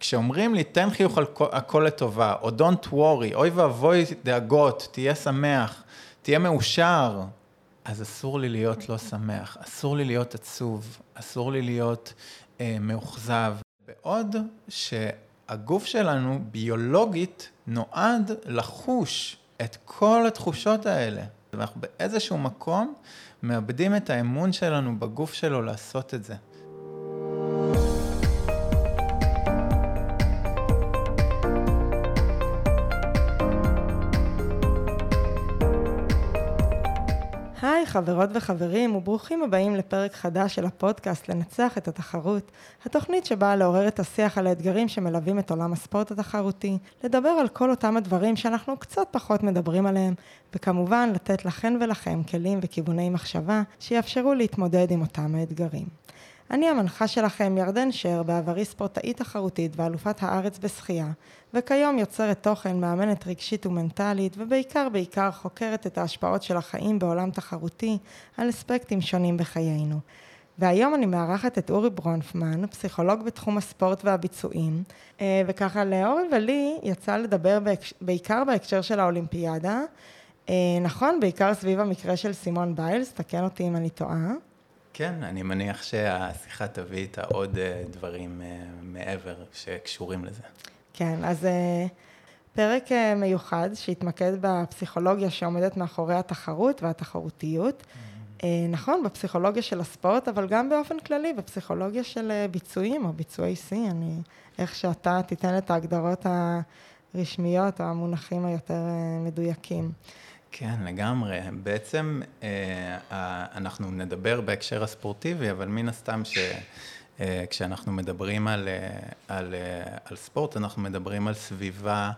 כשאומרים לי, תן חיוך על הכל לטובה, או don't worry, אוי ואבוי דאגות, תהיה שמח, תהיה מאושר, אז אסור לי להיות לא שמח, אסור לי להיות עצוב, אסור לי להיות אה, מאוכזב. בעוד שהגוף שלנו ביולוגית נועד לחוש את כל התחושות האלה. ואנחנו באיזשהו מקום מאבדים את האמון שלנו בגוף שלו לעשות את זה. היי חברות וחברים וברוכים הבאים לפרק חדש של הפודקאסט לנצח את התחרות, התוכנית שבאה לעורר את השיח על האתגרים שמלווים את עולם הספורט התחרותי, לדבר על כל אותם הדברים שאנחנו קצת פחות מדברים עליהם, וכמובן לתת לכן ולכם כלים וכיווני מחשבה שיאפשרו להתמודד עם אותם האתגרים. אני המנחה שלכם ירדן שר, בעברי ספורטאית תחרותית ואלופת הארץ בשחייה, וכיום יוצרת תוכן, מאמנת רגשית ומנטלית, ובעיקר בעיקר חוקרת את ההשפעות של החיים בעולם תחרותי על אספקטים שונים בחיינו. והיום אני מארחת את אורי ברונפמן, פסיכולוג בתחום הספורט והביצועים, אה, וככה לאורי ולי יצא לדבר בעיקר בהקשר של האולימפיאדה, אה, נכון? בעיקר סביב המקרה של סימון ביילס, תקן אותי אם אני טועה. כן, אני מניח שהשיחה תביא איתה עוד אה, דברים מעבר שקשורים לזה. כן, אז אה, פרק אה, מיוחד שהתמקד בפסיכולוגיה שעומדת מאחורי התחרות והתחרותיות. Mm-hmm. אה, נכון, בפסיכולוגיה של הספורט, אבל גם באופן כללי, בפסיכולוגיה של ביצועים או ביצועי שיא, אני, איך שאתה תיתן את ההגדרות הרשמיות או המונחים היותר מדויקים. כן, לגמרי. בעצם אנחנו נדבר בהקשר הספורטיבי, אבל מן הסתם ש... אה, מדברים על, אה, על, אה, על ספורט, אנחנו מדברים על סביבה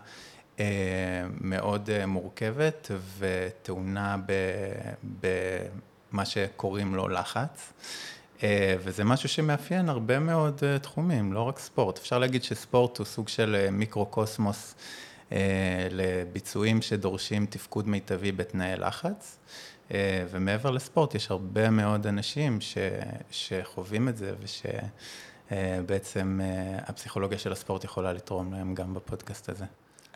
מאוד מורכבת וטעונה במה שקוראים לו לחץ. וזה משהו שמאפיין הרבה מאוד תחומים, לא רק ספורט. אפשר להגיד שספורט הוא סוג של מיקרו-קוסמוס לביצועים שדורשים תפקוד מיטבי בתנאי לחץ. אה, ומעבר לספורט, יש הרבה מאוד אנשים ש, שחווים את זה, ושבעצם אה, הפסיכולוגיה של הספורט יכולה לתרום להם גם בפודקאסט הזה.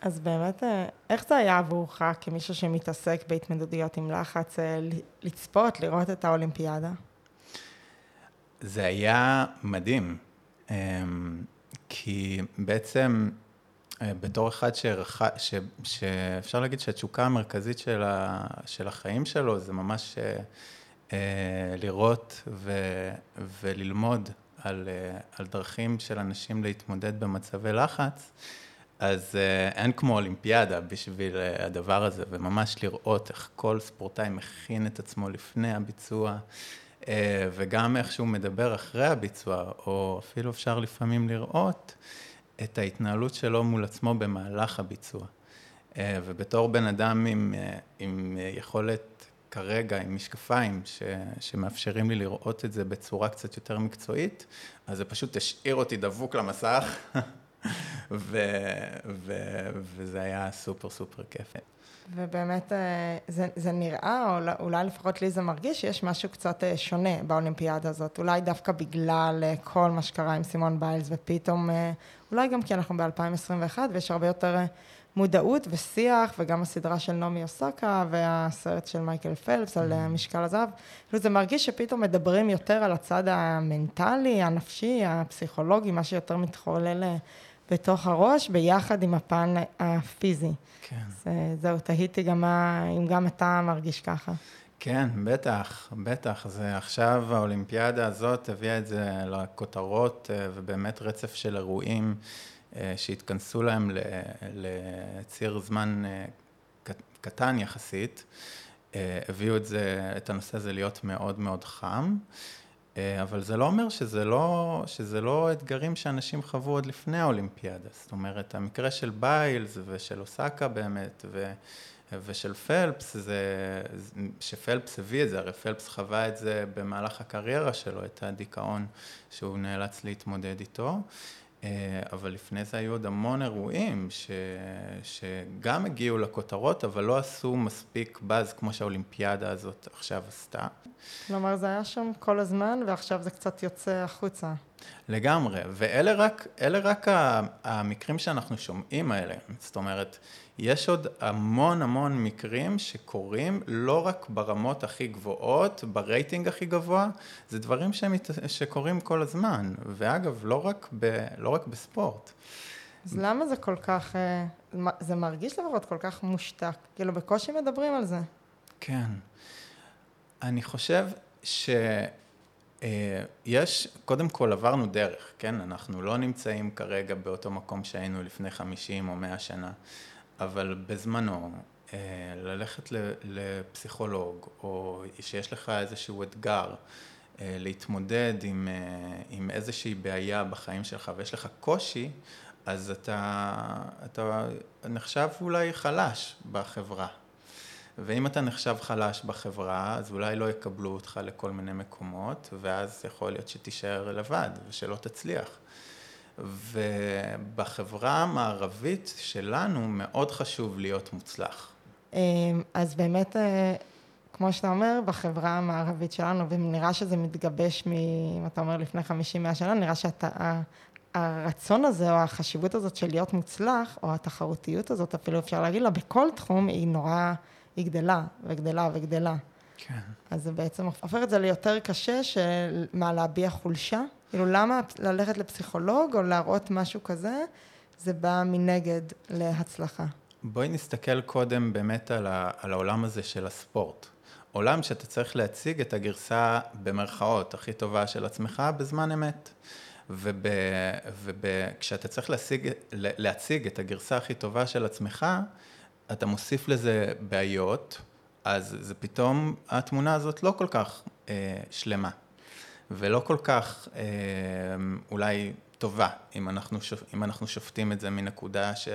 אז באמת, אה, איך זה היה עבורך כמישהו שמתעסק בהתמודדויות עם לחץ, לצפות, לראות את האולימפיאדה? זה היה מדהים, כי בעצם אה, בתור אחד שרח... ש... שאפשר להגיד שהתשוקה המרכזית של, ה... של החיים שלו זה ממש אה, אה, לראות ו... וללמוד על, על דרכים של אנשים להתמודד במצבי לחץ, אז אין כמו אולימפיאדה בשביל הדבר הזה, וממש לראות איך כל ספורטאי מכין את עצמו לפני הביצוע. וגם איך שהוא מדבר אחרי הביצוע, או אפילו אפשר לפעמים לראות את ההתנהלות שלו מול עצמו במהלך הביצוע. אה, ובתור בן אדם עם, אה, עם יכולת כרגע, עם משקפיים, ש, שמאפשרים לי לראות את זה בצורה קצת יותר מקצועית, אז זה פשוט השאיר אותי דבוק למסך, וזה היה סופר סופר כיף. ובאמת אה, זה, זה נראה, או אולי לפחות לי זה מרגיש, שיש משהו קצת שונה באולימפיאדה הזאת. אולי דווקא בגלל כל מה שקרה עם סימון ביילס, ופתאום אולי גם כי אנחנו ב-2021 ויש הרבה יותר אה, מודעות ושיח, וגם הסדרה של נעמי אוסקה והסרט של מייקל פלפס על אה, mm-hmm. משקל הזהב. כאילו זה מרגיש שפתאום מדברים יותר על הצד המנטלי, הנפשי, הפסיכולוגי, מה שיותר מתחולל אה, בתוך הראש, ביחד עם הפן הפיזי. כן. אז זהו, תהיתי גם מה, אם גם אתה מרגיש ככה. כן, בטח, בטח. זה עכשיו האולימפיאדה הזאת הביאה את זה לכותרות, אה, ובאמת רצף של אירועים אה, שהתכנסו להם לציר זמן אה, קטן יחסית, הביאו את זה, את הנושא הזה להיות מאוד מאוד חם. אבל זה לא אומר שזה לא, שזה לא אתגרים שאנשים חוו עוד לפני האולימפיאדה. זאת אומרת, המקרה של ביילס ושל אוסקה באמת, ו... ושל פלפס, זה, שפלפס הביא את זה, הרי פלפס חווה את זה במהלך הקריירה שלו, את הדיכאון שהוא נאלץ להתמודד איתו. אה, אבל לפני זה היו עוד המון אירועים ש... שגם הגיעו לכותרות, אבל לא עשו מספיק באז כמו שהאולימפיאדה הזאת עכשיו עשתה. כלומר, זה היה שם כל הזמן, ועכשיו זה קצת יוצא החוצה. לגמרי, ואלה רק, רק המקרים שאנחנו שומעים האלה. זאת אומרת, יש עוד המון המון מקרים שקורים לא רק ברמות הכי גבוהות, ברייטינג הכי גבוה, זה דברים שמת, שקורים כל הזמן. ואגב, לא רק, ב, לא רק בספורט. אז למה זה כל כך, אה, זה מרגיש לפחות כל כך מושתק? כאילו, בקושי מדברים על זה. כן. אני חושב ש... אה, קודם כל עברנו דרך, כן? אנחנו לא נמצאים כרגע באותו מקום שהיינו לפני 50 או 100 שנה, אבל בזמנו, אה, ללכת לפסיכולוג, או שיש לך איזשהו אתגר, אה, להתמודד עם, עם איזושהי בעיה בחיים שלך ויש לך קושי, אז אתה, אתה נחשב אולי חלש בחברה. ואם אתה נחשב חלש בחברה, אז אולי לא יקבלו אותך לכל מיני מקומות, ואז יכול להיות שתישאר לבד ושלא תצליח. ובחברה המערבית שלנו מאוד חשוב להיות מוצלח. אמ, אז באמת, אה, כמו שאתה אומר, בחברה המערבית שלנו, ונראה שזה מתגבש מ... אם אתה אומר לפני 50-100 שנה, נראה שהרצון הזה, או החשיבות הזאת של להיות מוצלח, או התחרותיות הזאת, אפילו אפשר להגיד לה, בכל תחום, היא נורא... היא גדלה וגדלה וגדלה. כן. אז זה בעצם הופך את זה ליותר קשה, של מה, להביע חולשה? כאילו, למה ללכת לפסיכולוג או להראות משהו כזה, זה בא מנגד להצלחה. בואי נסתכל קודם באמת על, ה, על העולם הזה של הספורט. עולם שאתה צריך להציג את הגרסה במרכאות הכי טובה של עצמך בזמן אמת. וכשאתה צריך להציג, להציג את הגרסה הכי טובה של עצמך, אתה מוסיף לזה בעיות, אז זה פתאום, התמונה הזאת לא כל כך אה, שלמה, ולא כל כך אה, אולי טובה, אם אנחנו, שופ, אם אנחנו שופטים את זה מנקודה ש,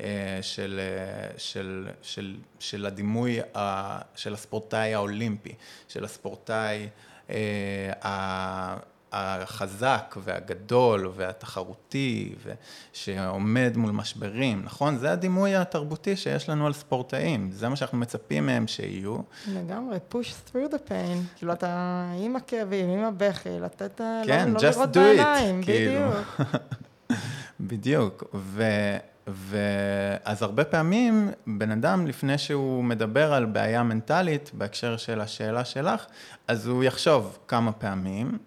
אה, של, אה, של, של, של הדימוי ה, של הספורטאי האולימפי, של הספורטאי אה, החזק והגדול והתחרותי ושעומד מול משברים, נכון? זה הדימוי התרבותי שיש לנו על ספורטאים, זה מה שאנחנו מצפים מהם שיהיו. לגמרי, push through the pain, כאילו אתה עם הכאבים, עם הבכי, לתת, לא- כן, לא, לא לראות do בעיניים, it, כאילו. בדיוק. בדיוק, ו... ואז הרבה פעמים בן אדם לפני שהוא מדבר על בעיה מנטלית בהקשר של השאלה שלך, אז הוא יחשוב כמה פעמים.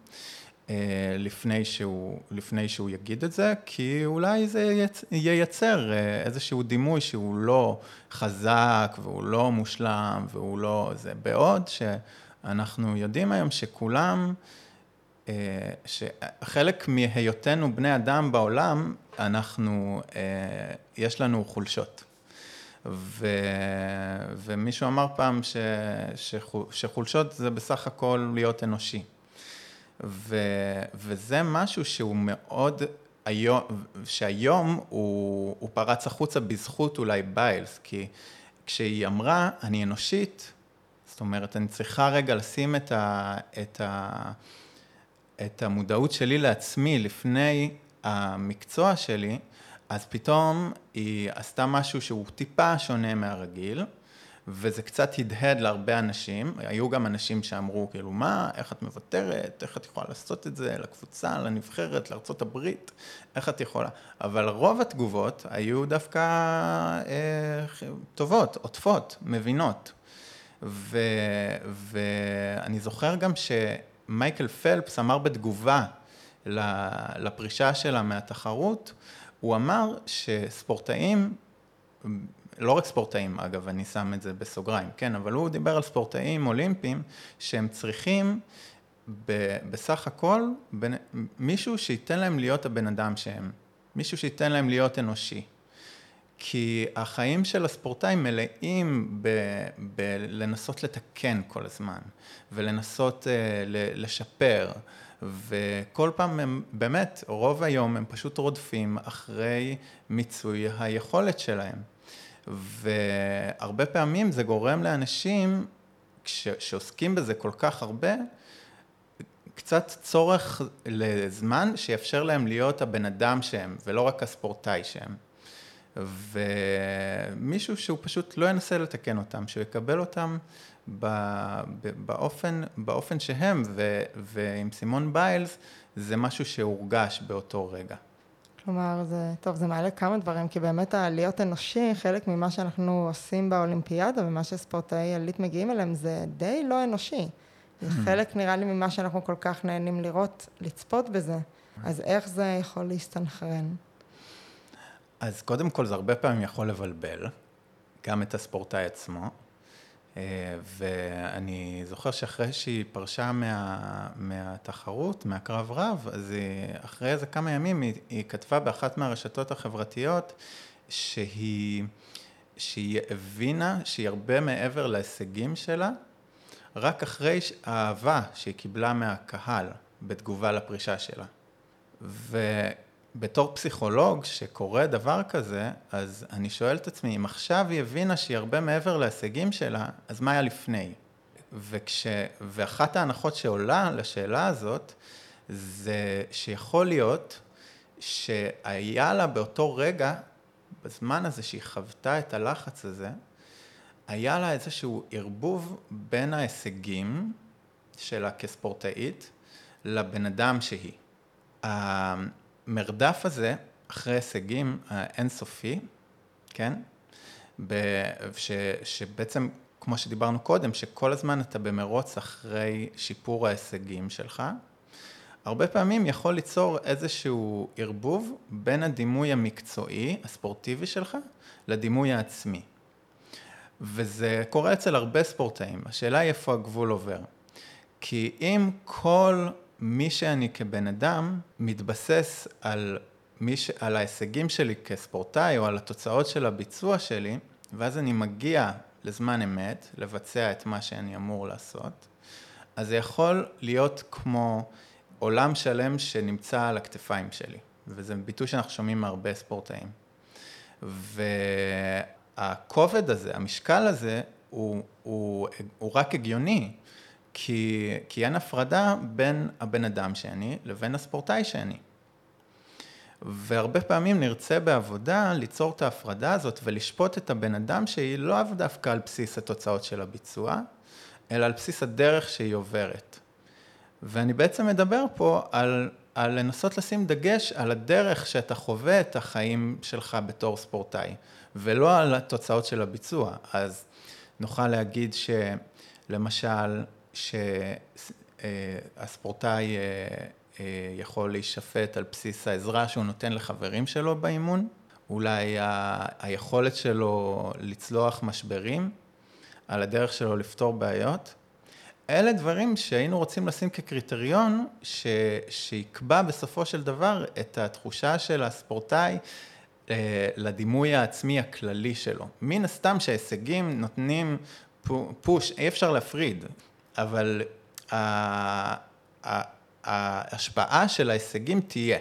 אה, לפני שהוא, לפני שהוא יגיד את זה, כי אולי זה ייצר אה, איזשהו דימוי שהוא לא חזק והוא לא מושלם והוא לא זה. בעוד שאנחנו יודעים היום שכולם, אה, שחלק מהיותנו בני אדם בעולם, אנחנו, יש לנו חולשות. ו... ומישהו אמר פעם ש... שחולשות זה בסך הכל להיות אנושי. ו, וזה משהו שהוא מאוד, היום, שהיום הוא, הוא פרץ החוצה בזכות אולי ביילס, כי כשהיא אמרה, אני אנושית, זאת אומרת, אני צריכה רגע לשים את, ה, את, ה, את המודעות שלי לעצמי לפני המקצוע שלי, אז פתאום היא עשתה משהו שהוא טיפה שונה מהרגיל, וזה קצת הדהד להרבה אנשים, היו גם אנשים שאמרו כאילו מה, איך את מוותרת, איך את יכולה לעשות את זה? לקבוצה, לנבחרת, לארה"ב, איך את יכולה, אבל רוב התגובות היו דווקא אה, טובות, עוטפות, מבינות, ו, ואני זוכר גם שמייקל פלפס אמר בתגובה לפרישה שלה מהתחרות, הוא אמר שספורטאים לא רק ספורטאים, אגב, אני שם את זה בסוגריים, כן, אבל הוא דיבר על ספורטאים אולימפיים שהם צריכים ב, בסך הכל בין, מישהו שייתן להם להיות הבן אדם שהם, מישהו שייתן להם להיות אנושי. כי החיים של הספורטאים מלאים בלנסות לתקן כל הזמן, ולנסות uh, ל, לשפר, וכל פעם הם, באמת, רוב היום הם פשוט רודפים אחרי מיצוי היכולת שלהם. והרבה פעמים זה גורם לאנשים, כש, שעוסקים בזה כל כך הרבה, קצת צורך לזמן שיאפשר להם להיות הבן אדם שהם, ולא רק הספורטאי שהם. ומישהו שהוא פשוט לא ינסה לתקן אותם, שהוא יקבל אותם באופן, באופן שהם, ו, ועם סימון ביילס זה משהו שהורגש באותו רגע. כלומר, זה, טוב, זה מעלה כמה דברים, כי באמת להיות אנושי, חלק ממה שאנחנו עושים באולימפיאדה ומה שספורטאי עלית מגיעים אליהם, זה די לא אנושי. זה hmm. חלק, נראה לי, ממה שאנחנו כל כך נהנים לראות, לצפות בזה. אז איך זה יכול להסתנכרן? אז קודם כל, זה הרבה פעמים יכול לבלבל, גם את הספורטאי עצמו. אה, ואני זוכר שאחרי שהיא פרשה מה, מהתחרות, מהקרב רב, אז היא, אחרי איזה כמה ימים היא, היא כתבה באחת מהרשתות החברתיות שהיא, שהיא הבינה שהיא הרבה מעבר להישגים שלה, רק אחרי האהבה שהיא קיבלה מהקהל בתגובה לפרישה שלה. ובתור פסיכולוג שקורא דבר כזה, אז אני שואל את עצמי, אם עכשיו היא הבינה שהיא הרבה מעבר להישגים שלה, אז מה היה לפני? וכש... ואחת ההנחות שעולה לשאלה הזאת, זה שיכול להיות שהיה לה באותו רגע, בזמן הזה שהיא חוותה את הלחץ הזה, היה לה איזשהו ערבוב בין ההישגים שלה כספורטאית לבן אדם שהיא. המרדף הזה אחרי הישגים האינסופי, כן? ש, שבעצם, כמו שדיברנו קודם, שכל הזמן אתה במרוץ אחרי שיפור ההישגים שלך, הרבה פעמים יכול ליצור איזשהו ערבוב בין הדימוי המקצועי, הספורטיבי שלך, לדימוי העצמי. וזה קורה אצל הרבה ספורטאים, השאלה היא איפה הגבול עובר. כי אם כל מי שאני כבן אדם מתבסס על, ש... על ההישגים שלי כספורטאי או על התוצאות של הביצוע שלי, ואז אני מגיע לזמן אמת לבצע את מה שאני אמור לעשות, אז זה יכול להיות כמו עולם שלם שנמצא על הכתפיים שלי, וזה ביטוי שאנחנו שומעים מהרבה ספורטאים. והכובד הזה, המשקל הזה, הוא, הוא, הוא רק הגיוני, כי, כי אין הפרדה בין הבן אדם שאני לבין הספורטאי שאני. והרבה פעמים נרצה בעבודה ליצור את ההפרדה הזאת ולשפוט את הבן אדם שהיא לא דווקא על בסיס התוצאות של הביצוע, אלא על בסיס הדרך שהיא עוברת. ואני בעצם מדבר פה על, על לנסות לשים דגש על הדרך שאתה חווה את החיים שלך בתור ספורטאי, ולא על התוצאות של הביצוע. אז נוכל להגיד שלמשל, שהספורטאי אה, אה, יכול להישפט על בסיס העזרה שהוא נותן לחברים שלו באימון, אולי היכולת שלו לצלוח משברים, על הדרך שלו לפתור בעיות. אלה דברים שהיינו רוצים לשים כקריטריון ש... שיקבע בסופו של דבר את התחושה של הספורטאי אה, לדימוי העצמי הכללי שלו. מן הסתם שההישגים נותנים פוש, אי אפשר להפריד. אבל ההשפעה של ההישגים תהיה.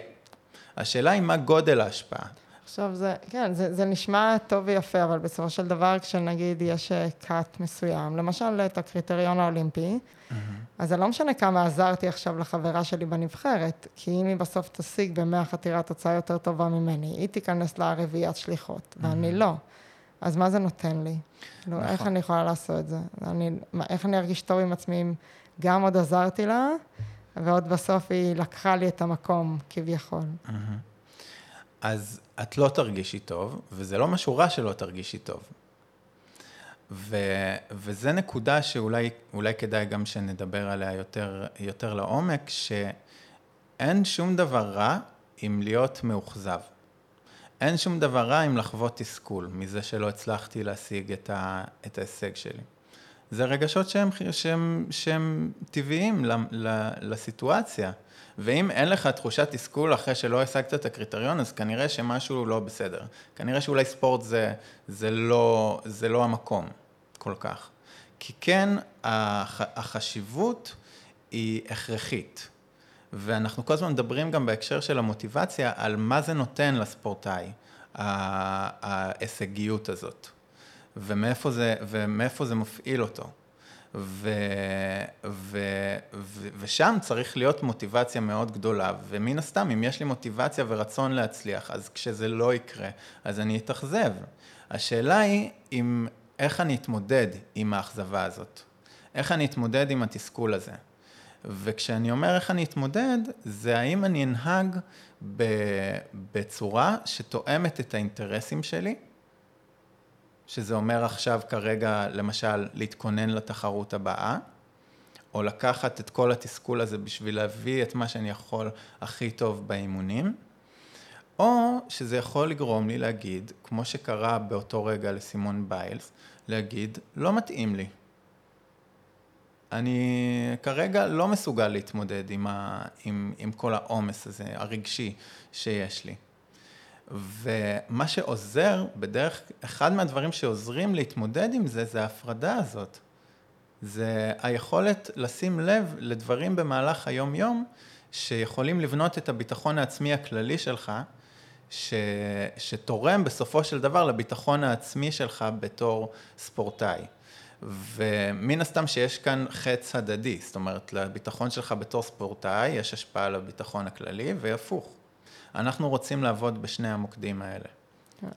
השאלה היא מה גודל ההשפעה. עכשיו זה, כן, זה, זה נשמע טוב ויפה, אבל בסופו של דבר כשנגיד יש קאט מסוים, למשל את הקריטריון האולימפי, mm-hmm. אז זה לא משנה כמה עזרתי עכשיו לחברה שלי בנבחרת, כי אם היא בסוף תשיג במאה חתירת תוצאה יותר טובה ממני, היא תיכנס לרביעיית שליחות, mm-hmm. ואני לא. אז מה זה נותן לי? כאילו, נכון. איך אני יכולה לעשות את זה? אני, איך אני ארגיש טוב עם עצמי אם גם עוד עזרתי לה, ועוד בסוף היא לקחה לי את המקום, כביכול. אז את לא תרגישי טוב, וזה לא משהו רע שלא תרגישי טוב. ו, וזה נקודה שאולי כדאי גם שנדבר עליה יותר, יותר לעומק, שאין שום דבר רע עם להיות מאוכזב. אין שום דבר רע עם לחוות תסכול מזה שלא הצלחתי להשיג את, ה, את ההישג שלי. זה רגשות שהם, שהם, שהם טבעיים ל, ל, לסיטואציה. ואם אין לך תחושת תסכול אחרי שלא השגת את הקריטריון, אז כנראה שמשהו לא בסדר. כנראה שאולי ספורט זה, זה, לא, זה לא המקום כל כך. כי כן, הח, החשיבות היא הכרחית. ואנחנו כל הזמן מדברים גם בהקשר של המוטיבציה על מה זה נותן לספורטאי, ההישגיות הזאת, ומאיפה זה, ומאיפה זה מפעיל אותו. ו, ו, ו, ושם צריך להיות מוטיבציה מאוד גדולה, ומן הסתם, אם יש לי מוטיבציה ורצון להצליח, אז כשזה לא יקרה, אז אני אתאכזב. השאלה היא, אם, איך אני אתמודד עם האכזבה הזאת? איך אני אתמודד עם התסכול הזה? וכשאני אומר איך אני אתמודד, זה האם אני אנהג בצורה שתואמת את האינטרסים שלי, שזה אומר עכשיו כרגע, למשל, להתכונן לתחרות הבאה, או לקחת את כל התסכול הזה בשביל להביא את מה שאני יכול הכי טוב באימונים, או שזה יכול לגרום לי להגיד, כמו שקרה באותו רגע לסימון ביילס, להגיד, לא מתאים לי. אני כרגע לא מסוגל להתמודד עם, ה, עם, עם כל העומס הזה, הרגשי שיש לי. ומה שעוזר, בדרך, אחד מהדברים שעוזרים להתמודד עם זה, זה ההפרדה הזאת. זה היכולת לשים לב לדברים במהלך היום-יום, שיכולים לבנות את הביטחון העצמי הכללי שלך, ש, שתורם בסופו של דבר לביטחון העצמי שלך בתור ספורטאי. ומן הסתם שיש כאן חץ הדדי, זאת אומרת, לביטחון שלך בתור ספורטאי יש השפעה על הביטחון הכללי, והפוך. אנחנו רוצים לעבוד בשני המוקדים האלה.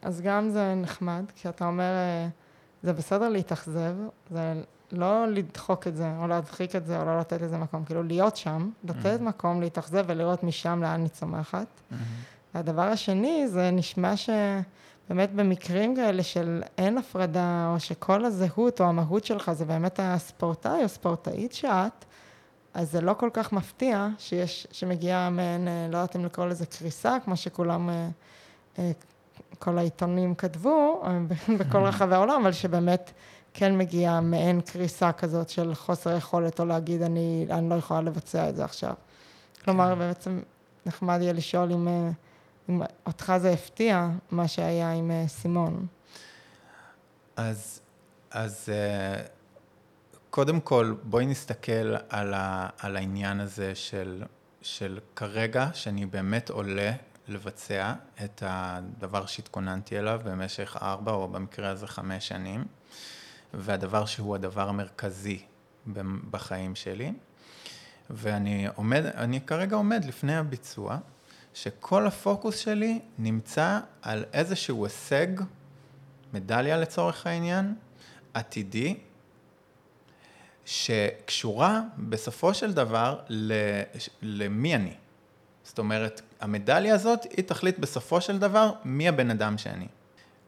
אז גם זה נחמד, כי אתה אומר, אה, זה בסדר להתאכזב, זה לא לדחוק את זה, או להדחיק את זה, או לא לתת לזה מקום, כאילו להיות שם, לתת mm-hmm. מקום להתאכזב ולראות משם לאן היא צומחת. Mm-hmm. והדבר השני, זה נשמע שבאמת במקרים כאלה של אין הפרדה, או שכל הזהות או המהות שלך זה באמת הספורטאי או ספורטאית שאת, אז זה לא כל כך מפתיע שיש, שמגיעה מעין, אה, לא יודעת אם לקרוא לזה קריסה, כמו שכולם, אה, אה, כל העיתונים כתבו בכל רחבי העולם, אבל שבאמת כן מגיעה מעין קריסה כזאת של חוסר יכולת, או להגיד, אני, אני לא יכולה לבצע את זה עכשיו. כלומר, כן. בעצם נחמד יהיה לשאול אם אותך זה הפתיע, מה שהיה עם סימון. אז, אז... קודם כל, בואי נסתכל על, ה, על העניין הזה של, של כרגע, שאני באמת עולה לבצע את הדבר שהתכוננתי אליו במשך ארבע, או במקרה הזה חמש שנים, והדבר שהוא הדבר המרכזי בחיים שלי. ואני עומד, אני כרגע עומד לפני הביצוע, שכל הפוקוס שלי נמצא על איזשהו הישג, מדליה לצורך העניין, עתידי, שקשורה בסופו של דבר למי אני. זאת אומרת, המדליה הזאת, היא תחליט בסופו של דבר מי הבן אדם שאני.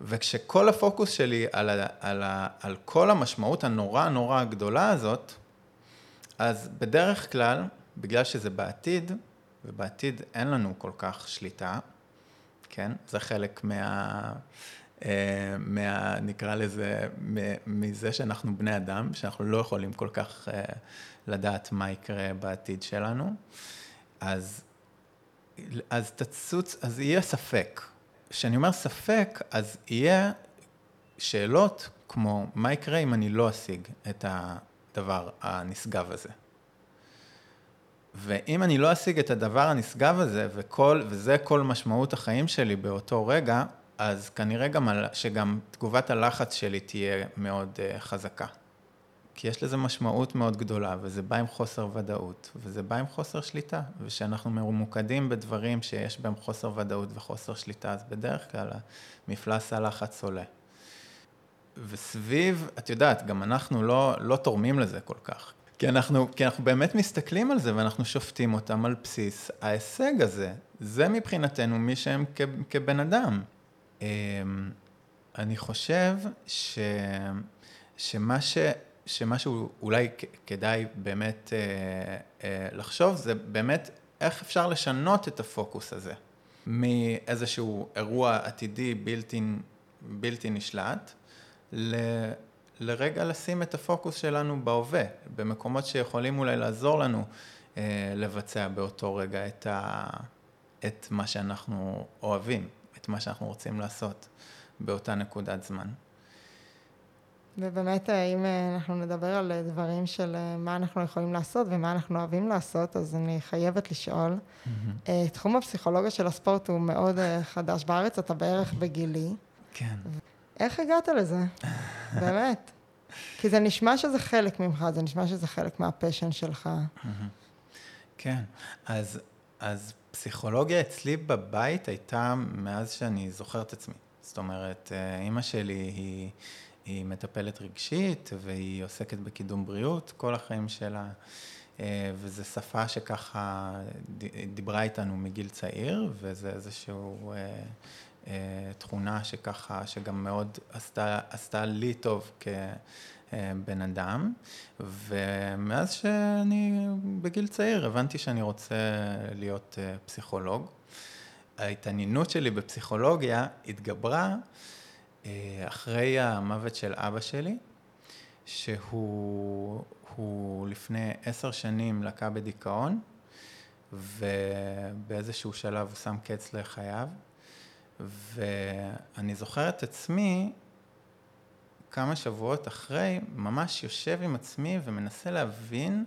וכשכל הפוקוס שלי על, ה, על, ה, על כל המשמעות הנורא נורא הגדולה הזאת, אז בדרך כלל, בגלל שזה בעתיד, ובעתיד אין לנו כל כך שליטה, כן? זה חלק מה... אה, מה, נקרא לזה, מזה שאנחנו בני אדם, שאנחנו לא יכולים כל כך אה, לדעת מה יקרה בעתיד שלנו, אז, אז תצוץ, אז יהיה ספק. כשאני אומר ספק, אז יהיה שאלות כמו, מה יקרה אם אני לא אשיג את הדבר הנשגב הזה? ואם אני לא אשיג את הדבר הנשגב הזה, וכל, וזה כל משמעות החיים שלי באותו רגע, אז כנראה גם שגם תגובת הלחץ שלי תהיה מאוד uh, חזקה. כי יש לזה משמעות מאוד גדולה, וזה בא עם חוסר ודאות, וזה בא עם חוסר שליטה, ושאנחנו ממוקדים בדברים שיש בהם חוסר ודאות וחוסר שליטה, אז בדרך כלל מפלס הלחץ עולה. וסביב, את יודעת, גם אנחנו לא, לא תורמים לזה כל כך. כי אנחנו, כי אנחנו באמת מסתכלים על זה ואנחנו שופטים אותם על בסיס ההישג הזה. זה מבחינתנו מי שהם כ, כבן אדם. אמ, אני חושב ש, שמה, ש, שמה שאולי כדאי באמת אה, אה, לחשוב זה באמת איך אפשר לשנות את הפוקוס הזה מאיזשהו אירוע עתידי בלתי, בלתי נשלט לרגע לשים את הפוקוס שלנו בהווה, במקומות שיכולים אולי לעזור לנו אה, לבצע באותו רגע את, ה, את מה שאנחנו אוהבים. את מה שאנחנו רוצים לעשות באותה נקודת זמן. ובאמת, אה, אם אה, אנחנו נדבר על אה, דברים של מה אנחנו יכולים לעשות ומה אנחנו אוהבים לעשות, אז אני חייבת לשאול. Mm-hmm. תחום הפסיכולוגיה של הספורט הוא מאוד חדש בארץ, אתה בערך בגילי. כן. איך הגעת לזה? באמת. כי זה נשמע שזה חלק ממך, זה נשמע שזה חלק מהפשן שלך. כן, אז, אז פסיכולוגיה אצלי בבית הייתה מאז שאני זוכר את עצמי. זאת אומרת, אה, אימא שלי היא, היא מטפלת רגשית והיא עוסקת בקידום בריאות כל החיים שלה, אה, וזו שפה שככה דיברה איתנו מגיל צעיר, וזה איזשהו... אה, תכונה שככה, שגם מאוד עשתה, עשתה לי טוב כבן אדם, ומאז שאני בגיל צעיר הבנתי שאני רוצה להיות אה, פסיכולוג. ההתעניינות שלי בפסיכולוגיה התגברה אה, אחרי המוות של אבא שלי, שהוא לפני עשר שנים לקה בדיכאון, ובאיזשהו שלב הוא שם קץ לחייו. ואני זוכר את עצמי כמה שבועות אחרי, ממש יושב עם עצמי ומנסה להבין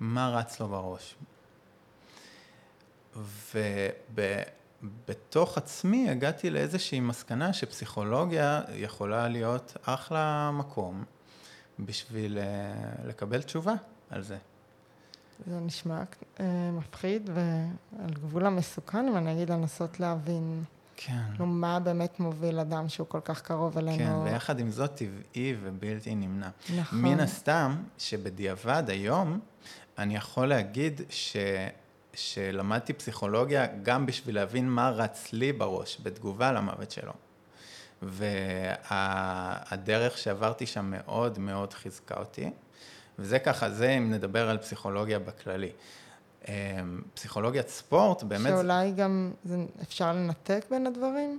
מה רץ לו בראש. ובתוך עצמי הגעתי לאיזושהי מסקנה שפסיכולוגיה יכולה להיות אחלה מקום בשביל אה, לקבל תשובה על זה. זה נשמע אה, מפחיד ועל גבול המסוכן, אם אני אגיד לנסות להבין כן. נו, מה באמת מוביל אדם שהוא כל כך קרוב אלינו? כן, ויחד עם זאת טבעי ובלתי נמנע. נכון. מן הסתם, שבדיעבד היום, אני יכול להגיד ש... שלמדתי פסיכולוגיה גם בשביל להבין מה רץ לי בראש בתגובה למוות שלו. והדרך וה... שעברתי שם מאוד מאוד חיזקה אותי. וזה ככה, זה אם נדבר על פסיכולוגיה בכללי. אמ, פסיכולוגיית ספורט, באמת... שאולי גם זה, אפשר לנתק בין הדברים?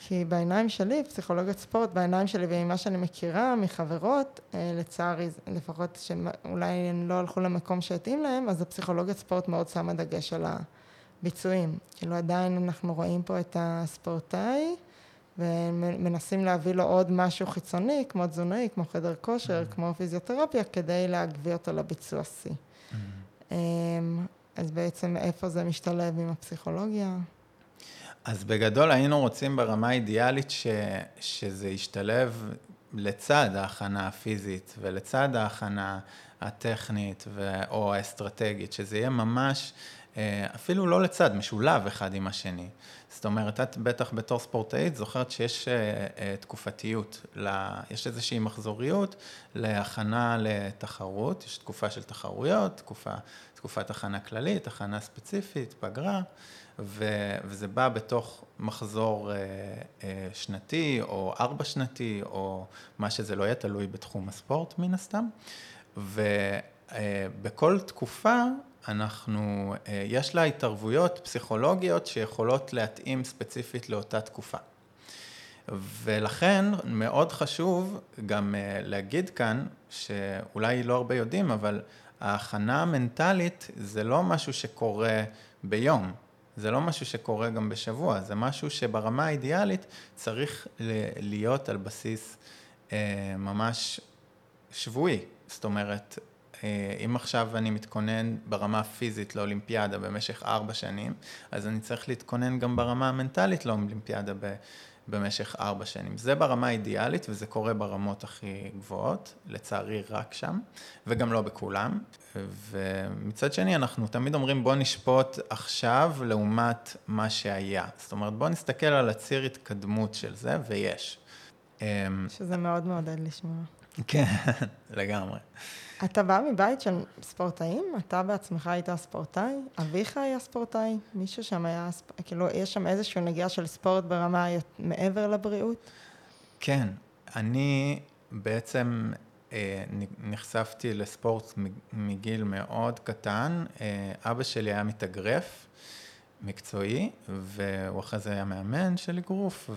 כי בעיניים שלי, פסיכולוגיית ספורט, בעיניים שלי וממה שאני מכירה מחברות, אה, לצערי, לפחות שאולי הם לא הלכו למקום שהתאים להם, אז הפסיכולוגיית ספורט מאוד שמה דגש על הביצועים. כאילו עדיין אנחנו רואים פה את הספורטאי, ומנסים להביא לו עוד משהו חיצוני, כמו תזונאי, כמו חדר כושר, mm-hmm. כמו פיזיותרפיה, כדי להגביא אותו לביצוע שיא. Mm-hmm. אז בעצם איפה זה משתלב עם הפסיכולוגיה? אז בגדול היינו רוצים ברמה האידיאלית ש, שזה ישתלב לצד ההכנה הפיזית ולצד ההכנה הטכנית ו, או האסטרטגית, שזה יהיה ממש, אה, אפילו לא לצד, משולב אחד עם השני. זאת אומרת, את בטח בתור ספורטאית זוכרת שיש אה, אה, תקופתיות, יש איזושהי מחזוריות להכנה לתחרות, יש תקופה של תחרויות, תקופה, תקופת הכנה כללית, הכנה ספציפית, פגרה, ו, וזה בא בתוך מחזור אה, אה, שנתי או ארבע שנתי, או מה שזה לא יהיה, תלוי בתחום הספורט מן הסתם. ובכל אה, תקופה אנחנו, אה, יש לה התערבויות פסיכולוגיות שיכולות להתאים ספציפית לאותה תקופה. ולכן מאוד חשוב גם אה, להגיד כאן, שאולי לא הרבה יודעים, אבל ההכנה המנטלית זה לא משהו שקורה ביום, זה לא משהו שקורה גם בשבוע, זה משהו שברמה האידיאלית צריך להיות על בסיס אה, ממש שבועי. זאת אומרת, אה, אם עכשיו אני מתכונן ברמה הפיזית לאולימפיאדה במשך ארבע שנים, אז אני צריך להתכונן גם ברמה המנטלית לאולימפיאדה במשך ארבע שנים. זה ברמה האידיאלית וזה קורה ברמות הכי גבוהות, לצערי רק שם, וגם לא בכולם. ומצד שני, אנחנו תמיד אומרים בוא נשפוט עכשיו לעומת מה שהיה. זאת אומרת, בוא נסתכל על הציר התקדמות של זה, ויש. אמ, שזה מאוד מעודד לשמוע. כן, לגמרי. אתה בא מבית של ספורטאים? אתה בעצמך היית ספורטאי? אביך היה ספורטאי? מישהו שם היה, כאילו, יש שם איזושהי נגיעה של ספורט ברמה מעבר לבריאות? כן, אני בעצם אה, נחשפתי לספורט מגיל מאוד קטן. אה, אבא שלי היה מתאגרף. מקצועי, והוא אחרי זה היה מאמן של אגרוף,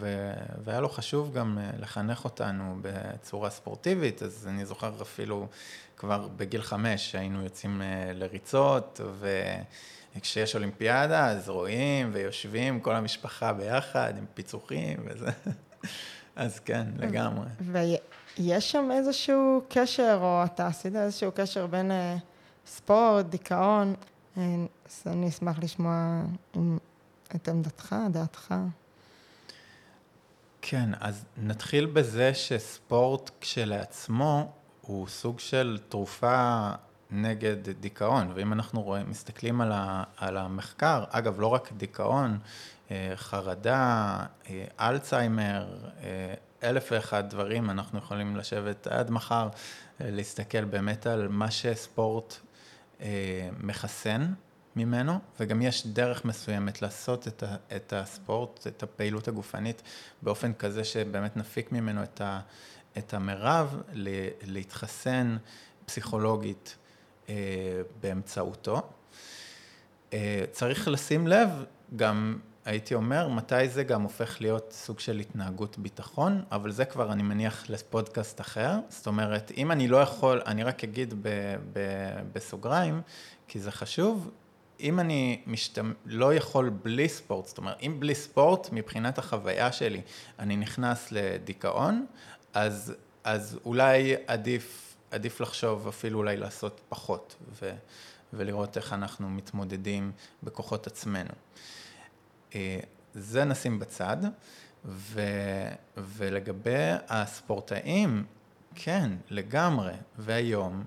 והיה לו חשוב גם אה, לחנך אותנו בצורה ספורטיבית, אז אני זוכר אפילו כבר בגיל חמש שהיינו יוצאים אה, לריצות, וכשיש אולימפיאדה אז רואים ויושבים כל המשפחה ביחד עם פיצוחים וזה, אז כן, לגמרי. ויש שם איזשהו קשר, או אתה עשית איזשהו קשר בין אה, ספורט, דיכאון, אז אני אשמח לשמוע את עמדתך, דעתך. כן, אז נתחיל בזה שספורט כשלעצמו הוא סוג של תרופה נגד דיכאון, ואם אנחנו רואים, מסתכלים על, ה, על המחקר, אגב, לא רק דיכאון, אה, חרדה, אה, אלצהיימר, אה, אלף ואחד דברים, אנחנו יכולים לשבת עד מחר, להסתכל באמת על מה שספורט מחסן ממנו, וגם יש דרך מסוימת לעשות את, ה, את הספורט, את הפעילות הגופנית, באופן כזה שבאמת נפיק ממנו את, ה, את המרב, להתחסן פסיכולוגית באמצעותו. צריך לשים לב גם הייתי אומר, מתי זה גם הופך להיות סוג של התנהגות ביטחון, אבל זה כבר אני מניח לפודקאסט אחר. זאת אומרת, אם אני לא יכול, אני רק אגיד ב, ב, בסוגריים, כי זה חשוב, אם אני משתמ... לא יכול בלי ספורט, זאת אומרת, אם בלי ספורט, מבחינת החוויה שלי, אני נכנס לדיכאון, אז, אז אולי עדיף, עדיף לחשוב אפילו אולי לעשות פחות, ו, ולראות איך אנחנו מתמודדים בכוחות עצמנו. אה, זה נשים בצד, ו, ולגבי הספורטאים, כן, לגמרי, והיום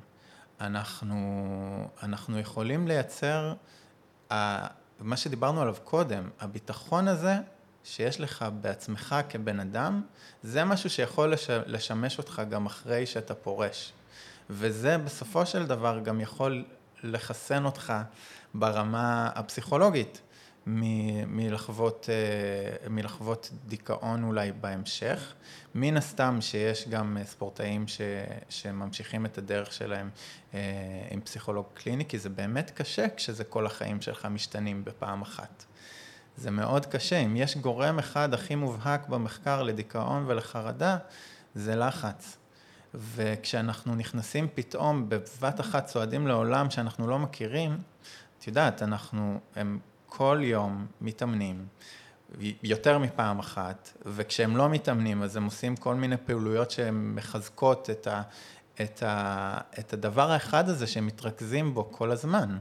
אנחנו, אנחנו יכולים לייצר, מה שדיברנו עליו קודם, הביטחון הזה שיש לך בעצמך כבן אדם, זה משהו שיכול לש, לשמש אותך גם אחרי שאתה פורש. וזה בסופו של דבר גם יכול לחסן אותך ברמה הפסיכולוגית. מלחוות, אה, מלחוות דיכאון אולי בהמשך. מן הסתם שיש גם אה, ספורטאים ש, שממשיכים את הדרך שלהם אה, עם פסיכולוג קליני, כי זה באמת קשה כשזה כל החיים שלך משתנים בפעם אחת. זה מאוד קשה. אם יש גורם אחד הכי מובהק במחקר לדיכאון ולחרדה, זה לחץ. וכשאנחנו נכנסים פתאום בבת אחת צועדים לעולם שאנחנו לא מכירים, את יודעת, אנחנו, הם כל יום מתאמנים, יותר מפעם אחת, וכשהם לא מתאמנים אז הם עושים כל מיני פעילויות שהן מחזקות את, ה, את, ה, את הדבר האחד הזה שהם מתרכזים בו כל הזמן.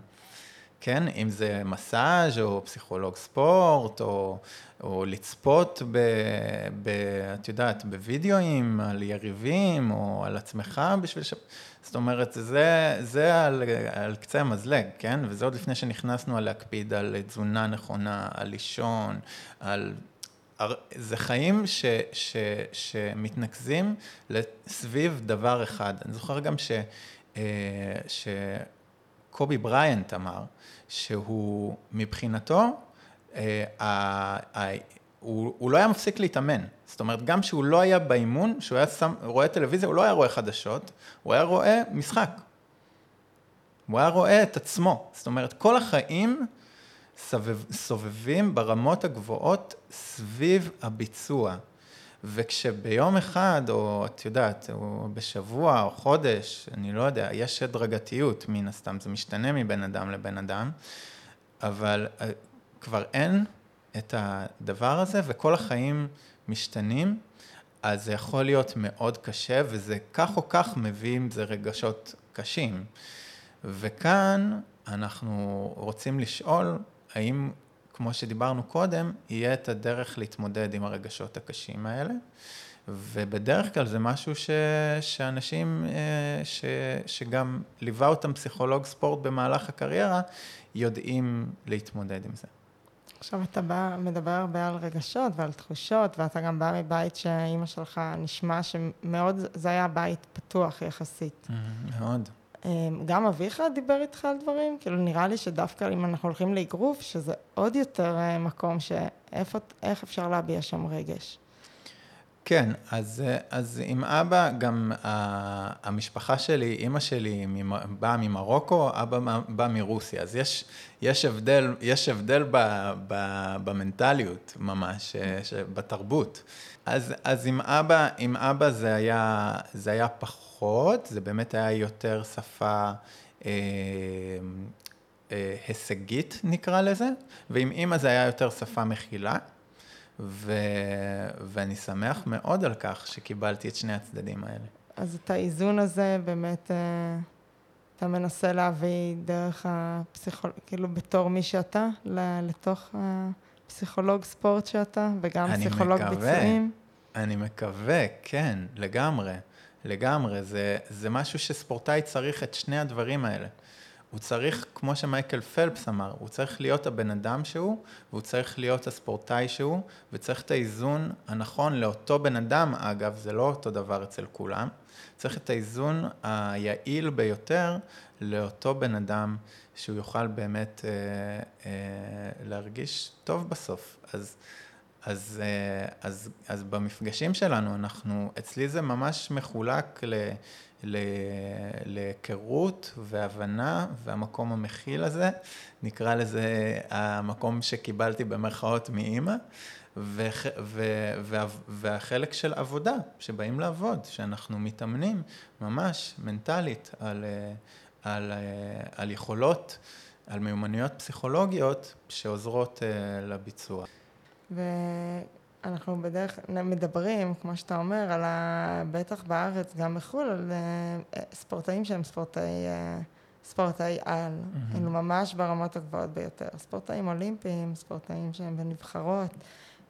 כן, אם זה מסאז' או פסיכולוג ספורט, או, או לצפות ב, ב... את יודעת, בווידאוים על יריבים, או על עצמך בשביל ש... זאת אומרת, זה, זה על, על קצה המזלג, כן? וזה עוד לפני שנכנסנו על להקפיד על תזונה נכונה, על לישון, על... זה חיים ש, ש, שמתנקזים סביב דבר אחד. אני זוכר גם ש, אה, שקובי בריינט אמר, שהוא מבחינתו, אה, הוא, הוא לא היה מפסיק להתאמן. זאת אומרת, גם כשהוא לא היה באימון, כשהוא היה שם, רואה טלוויזיה, הוא לא היה רואה חדשות, הוא היה רואה משחק. הוא היה רואה את עצמו. זאת אומרת, כל החיים סובב, סובבים ברמות הגבוהות סביב הביצוע. וכשביום אחד, או את יודעת, או בשבוע, או חודש, אני לא יודע, יש הדרגתיות מן הסתם, זה משתנה מבין אדם לבין אדם, אבל אה, כבר אין את הדבר הזה, וכל החיים משתנים, אז זה יכול להיות מאוד קשה, וזה כך או כך מביא עם זה רגשות קשים. וכאן אנחנו רוצים לשאול, האם, כמו שדיברנו קודם, יהיה את הדרך להתמודד עם הרגשות הקשים האלה. ובדרך כלל זה משהו ש, שאנשים, אה, ש, שגם ליווה אותם פסיכולוג ספורט במהלך הקריירה, יודעים להתמודד עם זה. עכשיו אתה בא, מדבר הרבה על רגשות ועל תחושות, ואתה גם בא מבית שאימא שלך נשמע שמאוד, זה היה בית פתוח יחסית. Mm-hmm, מאוד. אמ, גם אביך דיבר איתך על דברים? כאילו נראה לי שדווקא אם אנחנו הולכים לאגרוף, שזה עוד יותר אה, מקום שאיך אפשר להביע שם רגש. כן, אז, אז עם אבא, גם המשפחה שלי, אימא שלי באה ממרוקו, אבא בא מרוסיה, אז יש, יש הבדל, יש הבדל ב, ב, במנטליות ממש, בתרבות. אז, אז עם אבא, עם אבא זה היה, זה היה פחות, זה באמת היה יותר שפה אה, אה, הישגית נקרא לזה, ועם אימא זה היה יותר שפה מכילה. ו... ואני שמח מאוד על כך שקיבלתי את שני הצדדים האלה. אז את האיזון הזה באמת אה, אתה מנסה להביא דרך הפסיכולוג, כאילו בתור מי שאתה, לתוך הפסיכולוג ספורט שאתה, וגם פסיכולוג מקווה, ביצועים? אני מקווה, כן, לגמרי. לגמרי. זה, זה משהו שספורטאי צריך את שני הדברים האלה. הוא צריך, כמו שמייקל פלפס אמר, הוא צריך להיות הבן אדם שהוא, והוא צריך להיות הספורטאי שהוא, וצריך את האיזון הנכון לאותו בן אדם, אגב, זה לא אותו דבר אצל כולם, צריך את האיזון היעיל ביותר לאותו בן אדם, שהוא יוכל באמת אה, אה, להרגיש טוב בסוף. אז, אז, אה, אז, אז במפגשים שלנו, אנחנו, אצלי זה ממש מחולק. להיכרות והבנה, והמקום המכיל הזה, נקרא לזה המקום שקיבלתי במרכאות מאימא, והחלק של עבודה, שבאים לעבוד, שאנחנו מתאמנים ממש מנטלית על, על, על יכולות, על מיומנויות פסיכולוגיות שעוזרות אה, לביצוע. ו... אנחנו בדרך מדברים, כמו שאתה אומר, על ה... בטח בארץ, גם בחו"ל, על אה, ספורטאים שהם ספורטאי, אה, ספורטאי על. Mm-hmm. אלו ממש ברמות הגבוהות ביותר. ספורטאים אולימפיים, ספורטאים שהם בנבחרות.